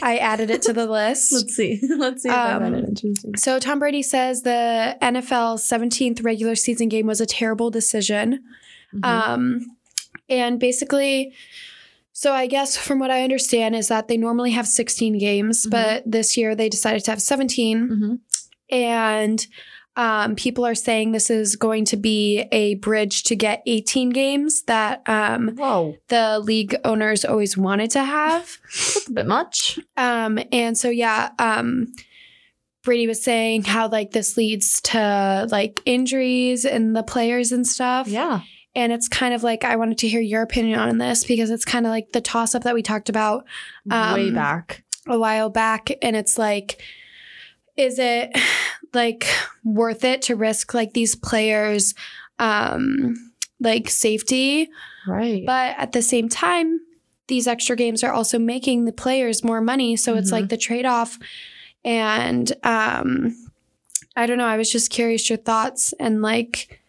I added it to the list. Let's see. Let's see if I find it Um, interesting. So Tom Brady says the NFL's 17th regular season game was a terrible decision. Mhm. Um, and basically, so I guess from what I understand is that they normally have 16 games, Mhm. but this year they decided to have 17. Mhm. And um, people are saying this is going to be a bridge to get 18 games that um, Whoa, the league owners always wanted to have. that's a bit much. Um, and so yeah, um, Brady was saying how like this leads to like injuries in the players and stuff. Yeah. And it's kind of like I wanted to hear your opinion on this because it's kind of like the toss up that we talked about Way Um, back. a while back. And it's like, is it like worth it to risk like these players um like safety? Right. But at the same time, these extra games are also making the players more money. So it's Mhm. like the trade off. And um, I don't know. I was just curious your thoughts and like,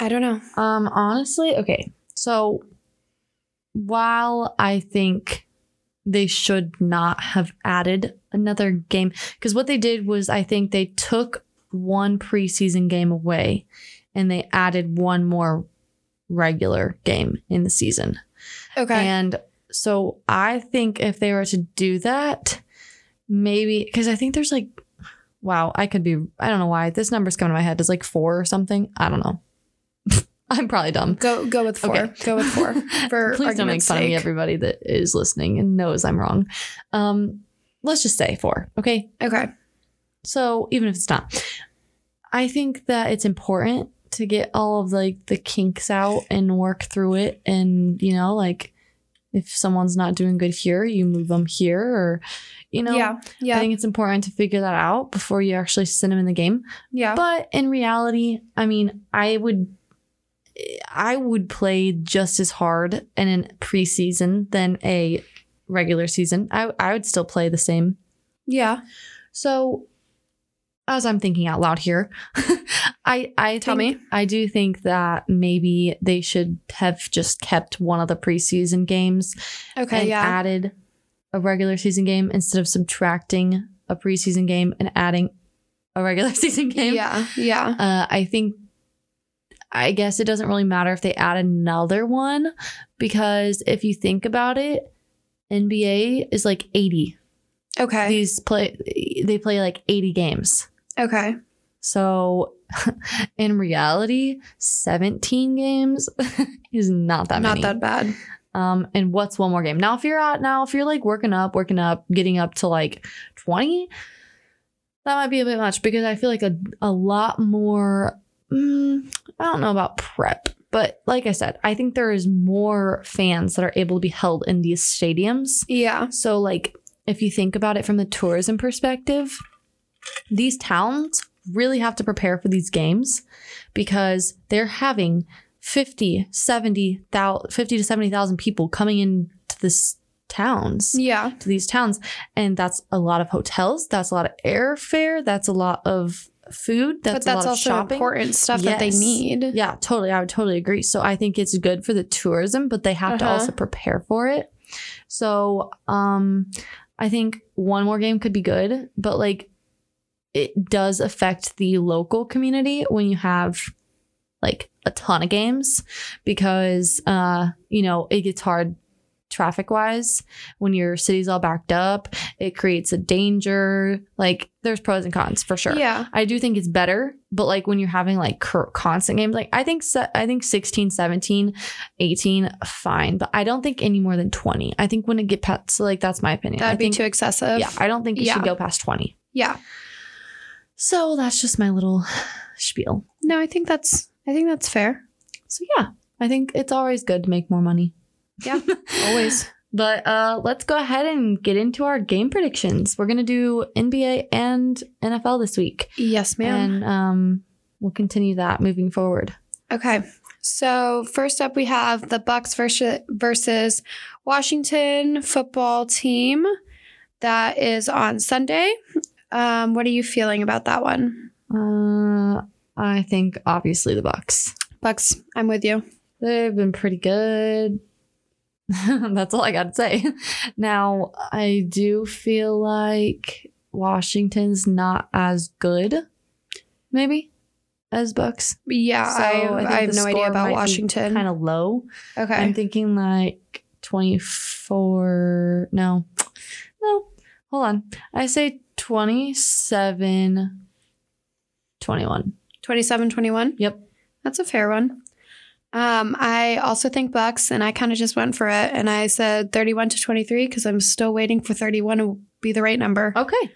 I don't know. Um, honestly, okay. So while I think they should not have added another game, because what they did was I think they took one preseason game away and they added one more regular game in the season. Okay. And so I think if they were to do that, maybe because I think there's like, wow, I could be, I don't know why this number's coming to my head. is like four or something. I don't know. I'm probably dumb. go go with four. Okay. Go with four. For Please don't make fun of me, everybody that is listening and knows I'm wrong. Um, let's just say four. Okay. Okay. So even if it's not, I think that it's important to get all of like the kinks out and work through it. And, you know, like if someone's not doing good here, you move them here or, you know, yeah. yeah. I think it's important to figure that out before you actually send them in the game. yeah. But in reality, I mean, I would I would play just as hard in a preseason than a regular season. I I would still play the same. yeah. So as I'm thinking out loud here, I I Tell me. I do think that maybe they should have just kept one of the preseason games Okay. and yeah. added a regular season game instead of subtracting a preseason game and adding a regular season game. Yeah. Yeah. Uh, I think, I guess it doesn't really matter if they add another one because if you think about it, NBA is like 80. Okay. These play, they play like 80 games. Okay. So in reality, 17 games is not that Not many. that bad. Um, and what's one more game? Now, if you're at now, if you're like working up, working up, getting up to like 20, that might be a bit much because I feel like a, a lot more, mm, I don't know about prep, but like I said, I think there is more fans that are able to be held in these stadiums. Yeah. So, like, if you think about it from the tourism perspective, these towns really have to prepare for these games because they're having 50, 70,000, 50 to 70,000 people coming into this towns, Yeah. to these towns. And that's a lot of hotels. That's a lot of airfare. That's a lot of food. That's, but that's also of shopping. important stuff that they need. Yeah, totally. I would totally agree. So I think it's good for the tourism, but they have to Uh-huh. also prepare for it. So um I think one more game could be good, but like it does affect the local community when you have like a ton of games because uh you know, it gets hard traffic wise when your city's all backed up. It creates a danger. Like there's pros and cons for sure. Yeah. I do think it's better, but like when you're having like constant games, like I think se- I think 16, 17, 18 fine, but I don't think any more than 20. I think when it get past so like that's my opinion. That'd I be think, too excessive. Yeah, I don't think it Yeah. should go past 20. Yeah. So that's just my little spiel. No, I think that's I think that's fair. So yeah, I think it's always good to make more money. Yeah, always. But uh let's go ahead and get into our game predictions. We're going to do NBA and NFL this week. Yes, ma'am. And um we'll continue that moving forward. Okay. So first up, we have the Bucs versus versus Washington football team. That is on Sunday. Um, what are you feeling about that one? Uh, I think obviously the Bucs. Bucs, I'm with you. They've been pretty good. That's all I got to say. Now, I do feel like Washington's not as good, maybe, as Bucs. Yeah, So, I, I I have no idea about Washington. Kind of low. okay. I'm thinking like 24. No, no. Hold on. I say 27, 21. 27 21. Yep. That's a fair one. Um, I also think Bucs, and I kind of just went for it, and I said 31 to 23 because I'm still waiting for 31 to be the right number. Okay.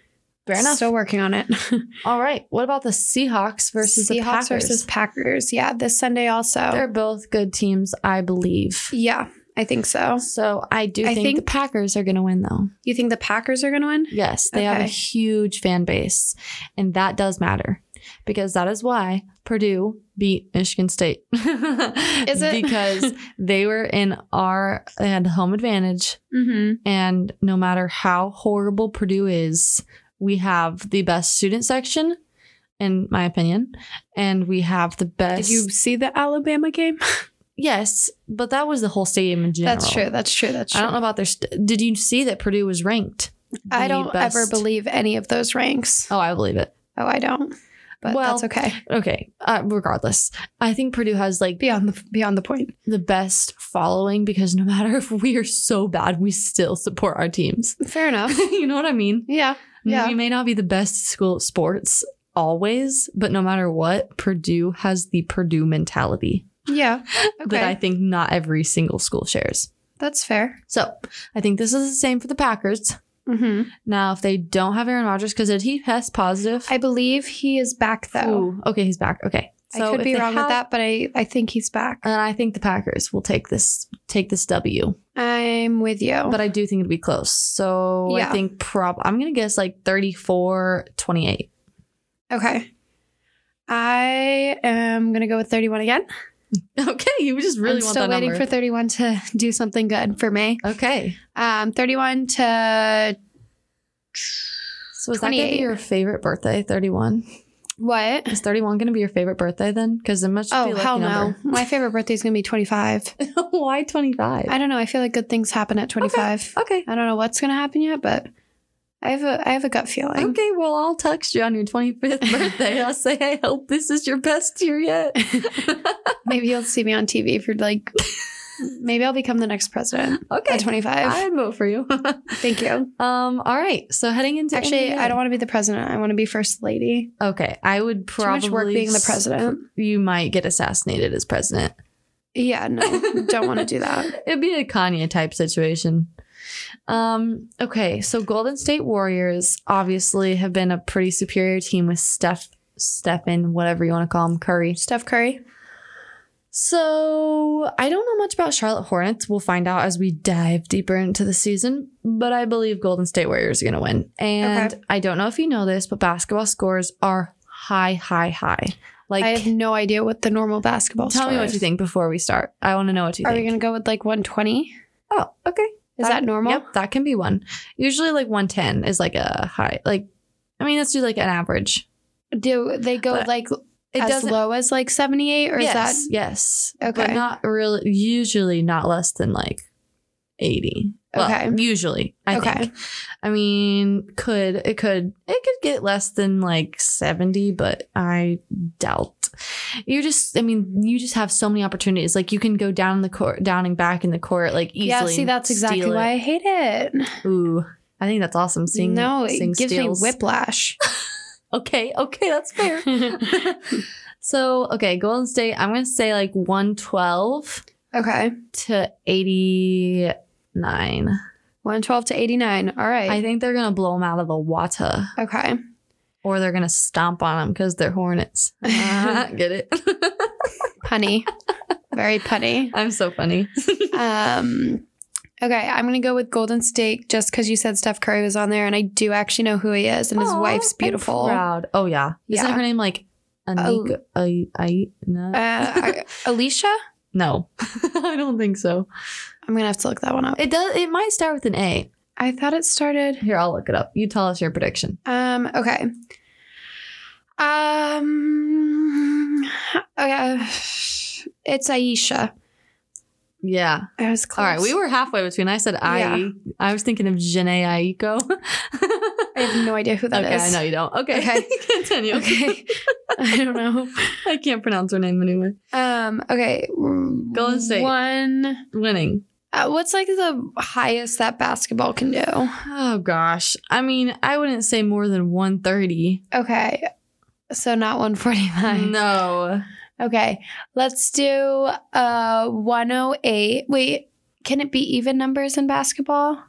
Fair enough. Still working on it. All right. What about the Seahawks versus the Seahawks Packers? versus Packers. Yeah, this Sunday also. They're both good teams, I believe. yeah, I think so. So I do I think, think- the Packers are going to win, though. You think the Packers are going to win? Yes, they have a huge fan base, and that does matter because that is why Purdue beat Michigan State. Is it? because they were in our they had home advantage, Mm-hmm. and no matter how horrible Purdue is, we have the best student section, in my opinion, and we have the best. Did you see the Alabama game? Yes, but that was the whole stadium in general. That's true. That's true. That's true. I don't know about their. St- Did you see that Purdue was ranked? I don't best- ever believe any of those ranks. Oh, I believe it. Oh, I don't. But Well- that's okay. Okay. Uh, regardless, I think Purdue has like Beyond the beyond the point. the best following because no matter if we are so bad, we still support our teams. Fair enough. you know what I mean? yeah. Yeah. We may not be the best school at sports always, but no matter what, Purdue has the Purdue mentality Yeah. Okay. that I think not every single school shares. That's fair. So I think this is the same for the Packers. Hmm Now, if they don't have Aaron Rodgers, because did he test positive? I believe he is back though. Ooh, okay, he's back. Okay, I could be wrong have- with that, but I, I think he's back. And I think the Packers will take this take this W, I'm with you. but I do think it'll be close. So I think prob I'm gonna guess like 34-28. okay. I am gonna go with 31 again. Okay, you just really I'm want still waiting number. for 31 to do something good for me. okay, Um, 31 to so is that gonna be your favorite birthday? Thirty one. what? Is thirty one gonna be your favorite birthday then? Because it must Oh be hell no! number. My favorite birthday is gonna be 25. Why twenty five? I don't know. I feel like good things happen at 25. Okay. I don't know what's gonna happen yet, but I have a I have a gut feeling. Okay, well, I'll text you on your 25th birthday. I'll say, I hope this is your best year yet. Maybe you'll see me on TV if you're like. Maybe I'll become the next president okay. at 25. I'd vote for you. Thank you. um, all right. So heading into Actually, NBA. I don't want to be the president. I want to be first lady. Okay, I would probably Too much work being the president. You might get assassinated as president. Yeah, no, don't want to do that. It'd be a Kanye type situation. Um, okay, so Golden State Warriors obviously have been a pretty superior team with Steph, Stephen, whatever you want to call him, Curry. Steph Curry. So I don't know much about Charlotte Hornets. We'll find out as we dive deeper into the season. But I believe Golden State Warriors are going to win. And Okay. I don't know if you know this, but basketball scores are high, high, high. Like, I have no idea what the normal basketball. tell me what is. you think before we start. I want to know what you Are think. Are we gonna go with like 120? oh, okay. Is that normal? Yep, that can be one. Usually, like 110 is like a high. Like, I mean, let's do like an average. Do they go But like It as low as like 78 or yes, is that? yes. Okay. But not really. Usually not less than like eighty. Well, Okay. Usually, I Okay. think. I mean, could it could it could get less than like seventy, but I doubt. You're just, I mean, you just have so many opportunities. Like you can go down the court, down and back in the court, like easily. Yeah, see that's exactly it. why I hate it. Ooh, I think that's awesome. Seeing no, it seeing gives steals. me whiplash. Okay, okay, that's fair. so, okay, Golden State, I'm going to say like 112 okay. to 89. 112 to 89. All right. I think they're going to blow them out of the water okay. or they're going to stomp on them because they're Hornets. Get it? Punny. Very punny. I'm so funny. Um, okay, I'm gonna go with Golden State just because you said Steph Curry was on there, and I do actually know who he is, and his wife's I'm beautiful. Uh, proud. Oh, yeah. Isn't Yeah. her name like Anika? I, I, no. Uh, Alicia. no, I don't think so. I'm gonna have to look that one up. It does. It might start with an A. I thought it started. Here, I'll look it up. You tell us your prediction. Um. Okay. Um. Okay. It's Ayesha. Yeah. I was close. All right, we were halfway between. I said I. Yeah. I was thinking of Jhené Aiko. I have no idea who that is. okay, I know you don't. Okay, Okay. continue. Okay. I don't know. I can't pronounce her name anyway. Um. Okay. Golden State. One. Winning. Uh, what's like the highest that basketball can do? Oh gosh. I mean, I wouldn't say more than 130. Okay. So not 149. No. Okay. Let's do uh 108. Wait, can it be even numbers in basketball?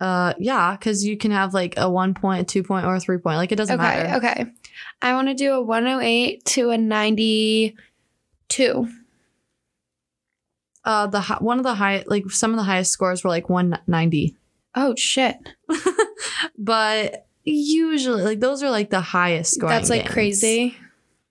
Uh, yeah, because you can have like a one point, a two point, or a three point. Like it doesn't Okay. matter. Okay. I want to do a 108 to a 92. Uh, the one of the high, like some of the highest scores were like 190, Oh shit. but usually, like those are like the highest scoring. That's like games. crazy.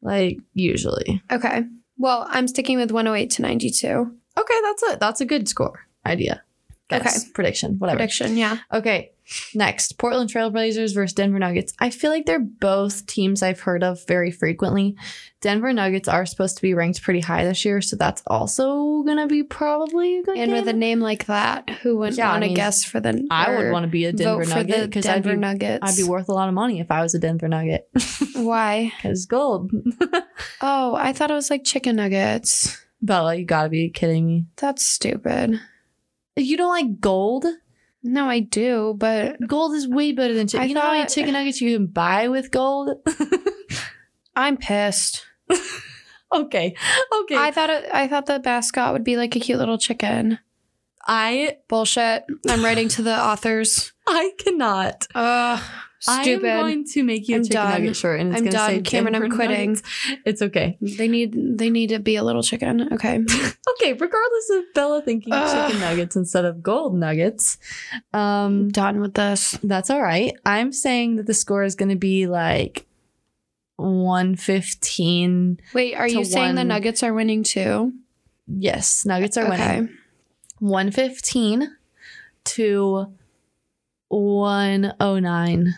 Like usually. Okay. Well, I'm sticking with 108 to 92. Okay, that's a that's a good score idea. Guess, prediction, whatever. Prediction, yeah. Okay, next Portland Trailblazers versus Denver Nuggets. I feel like they're both teams I've heard of very frequently. Denver Nuggets are supposed to be ranked pretty high this year, so that's also gonna be probably a good. And with a name like that, who wouldn't Yeah, want to mean, guess for the I would want to be a Denver Nugget because I'd Denver be Nuggets. I'd be worth a lot of money if I was a Denver Nugget Why? because gold. Oh, I thought it was like chicken nuggets. Bella, you gotta be kidding me. That's stupid. You don't like gold? No, I do, but Gold is way better than chicken. You know how many chicken nuggets you can buy with gold? I'm pissed. okay, okay. I thought it, I thought the mascot would be like a cute little chicken. I Bullshit. I'm writing to the authors. I cannot. Ugh, stupid. I am going to make you a I'm chicken done. nugget shirt, and it's I'm going to say done. Cameron, I'm quitting. Nuggets. It's okay. they need they need to be a little chicken. Okay. Okay, regardless of Bella thinking Ugh. chicken nuggets instead of gold nuggets, um, I'm done with this. that's all right. I'm saying that the score is going to be like 115. Wait, are you saying the Nuggets are winning too? Yes, Nuggets are okay. winning. 115 to 109.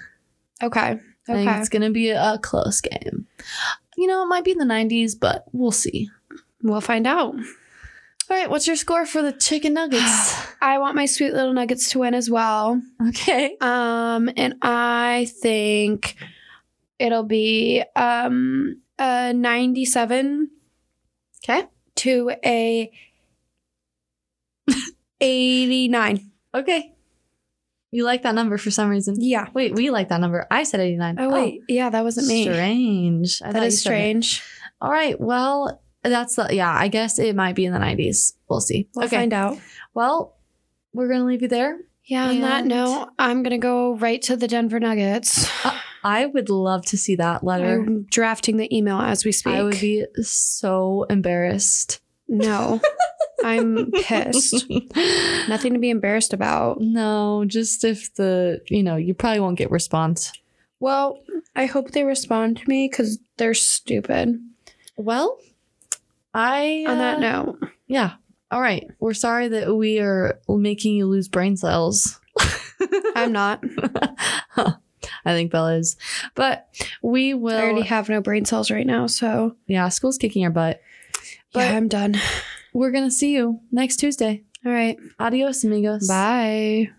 Okay. I think Okay. it's going to be a close game. You know, it might be in the 90s, but we'll see. We'll find out. All right, what's your score for the chicken nuggets? I want my sweet little Nuggets to win as well. okay. Um, and I think it'll be um a 97 Okay. to a 89. Okay. You like that number for some reason. Yeah. Wait, we like that number. I said 89. Oh wait, yeah, that wasn't me. Strange. I That is strange. All right. Well, that's the, yeah, I guess it might be in the 90s. We'll see. We'll okay. find out. Well, we're going to leave you there. Yeah, on that note, I'm gonna go right to the Denver Nuggets. I would love to see that letter. I'm drafting the email as we speak. I would be so embarrassed. no, I'm pissed. Nothing to be embarrassed about. No, just if the, you know, you probably won't get response. Well, I hope they respond to me because they're stupid. Well, I. On that uh, note, Yeah. All right. We're sorry that we are making you lose brain cells. I'm not. I think Bella is. But we will. I already have no brain cells right now, so yeah, school's kicking our butt. But yeah, I'm done. we're gonna see you next Tuesday. All right. Adios, amigos. Bye.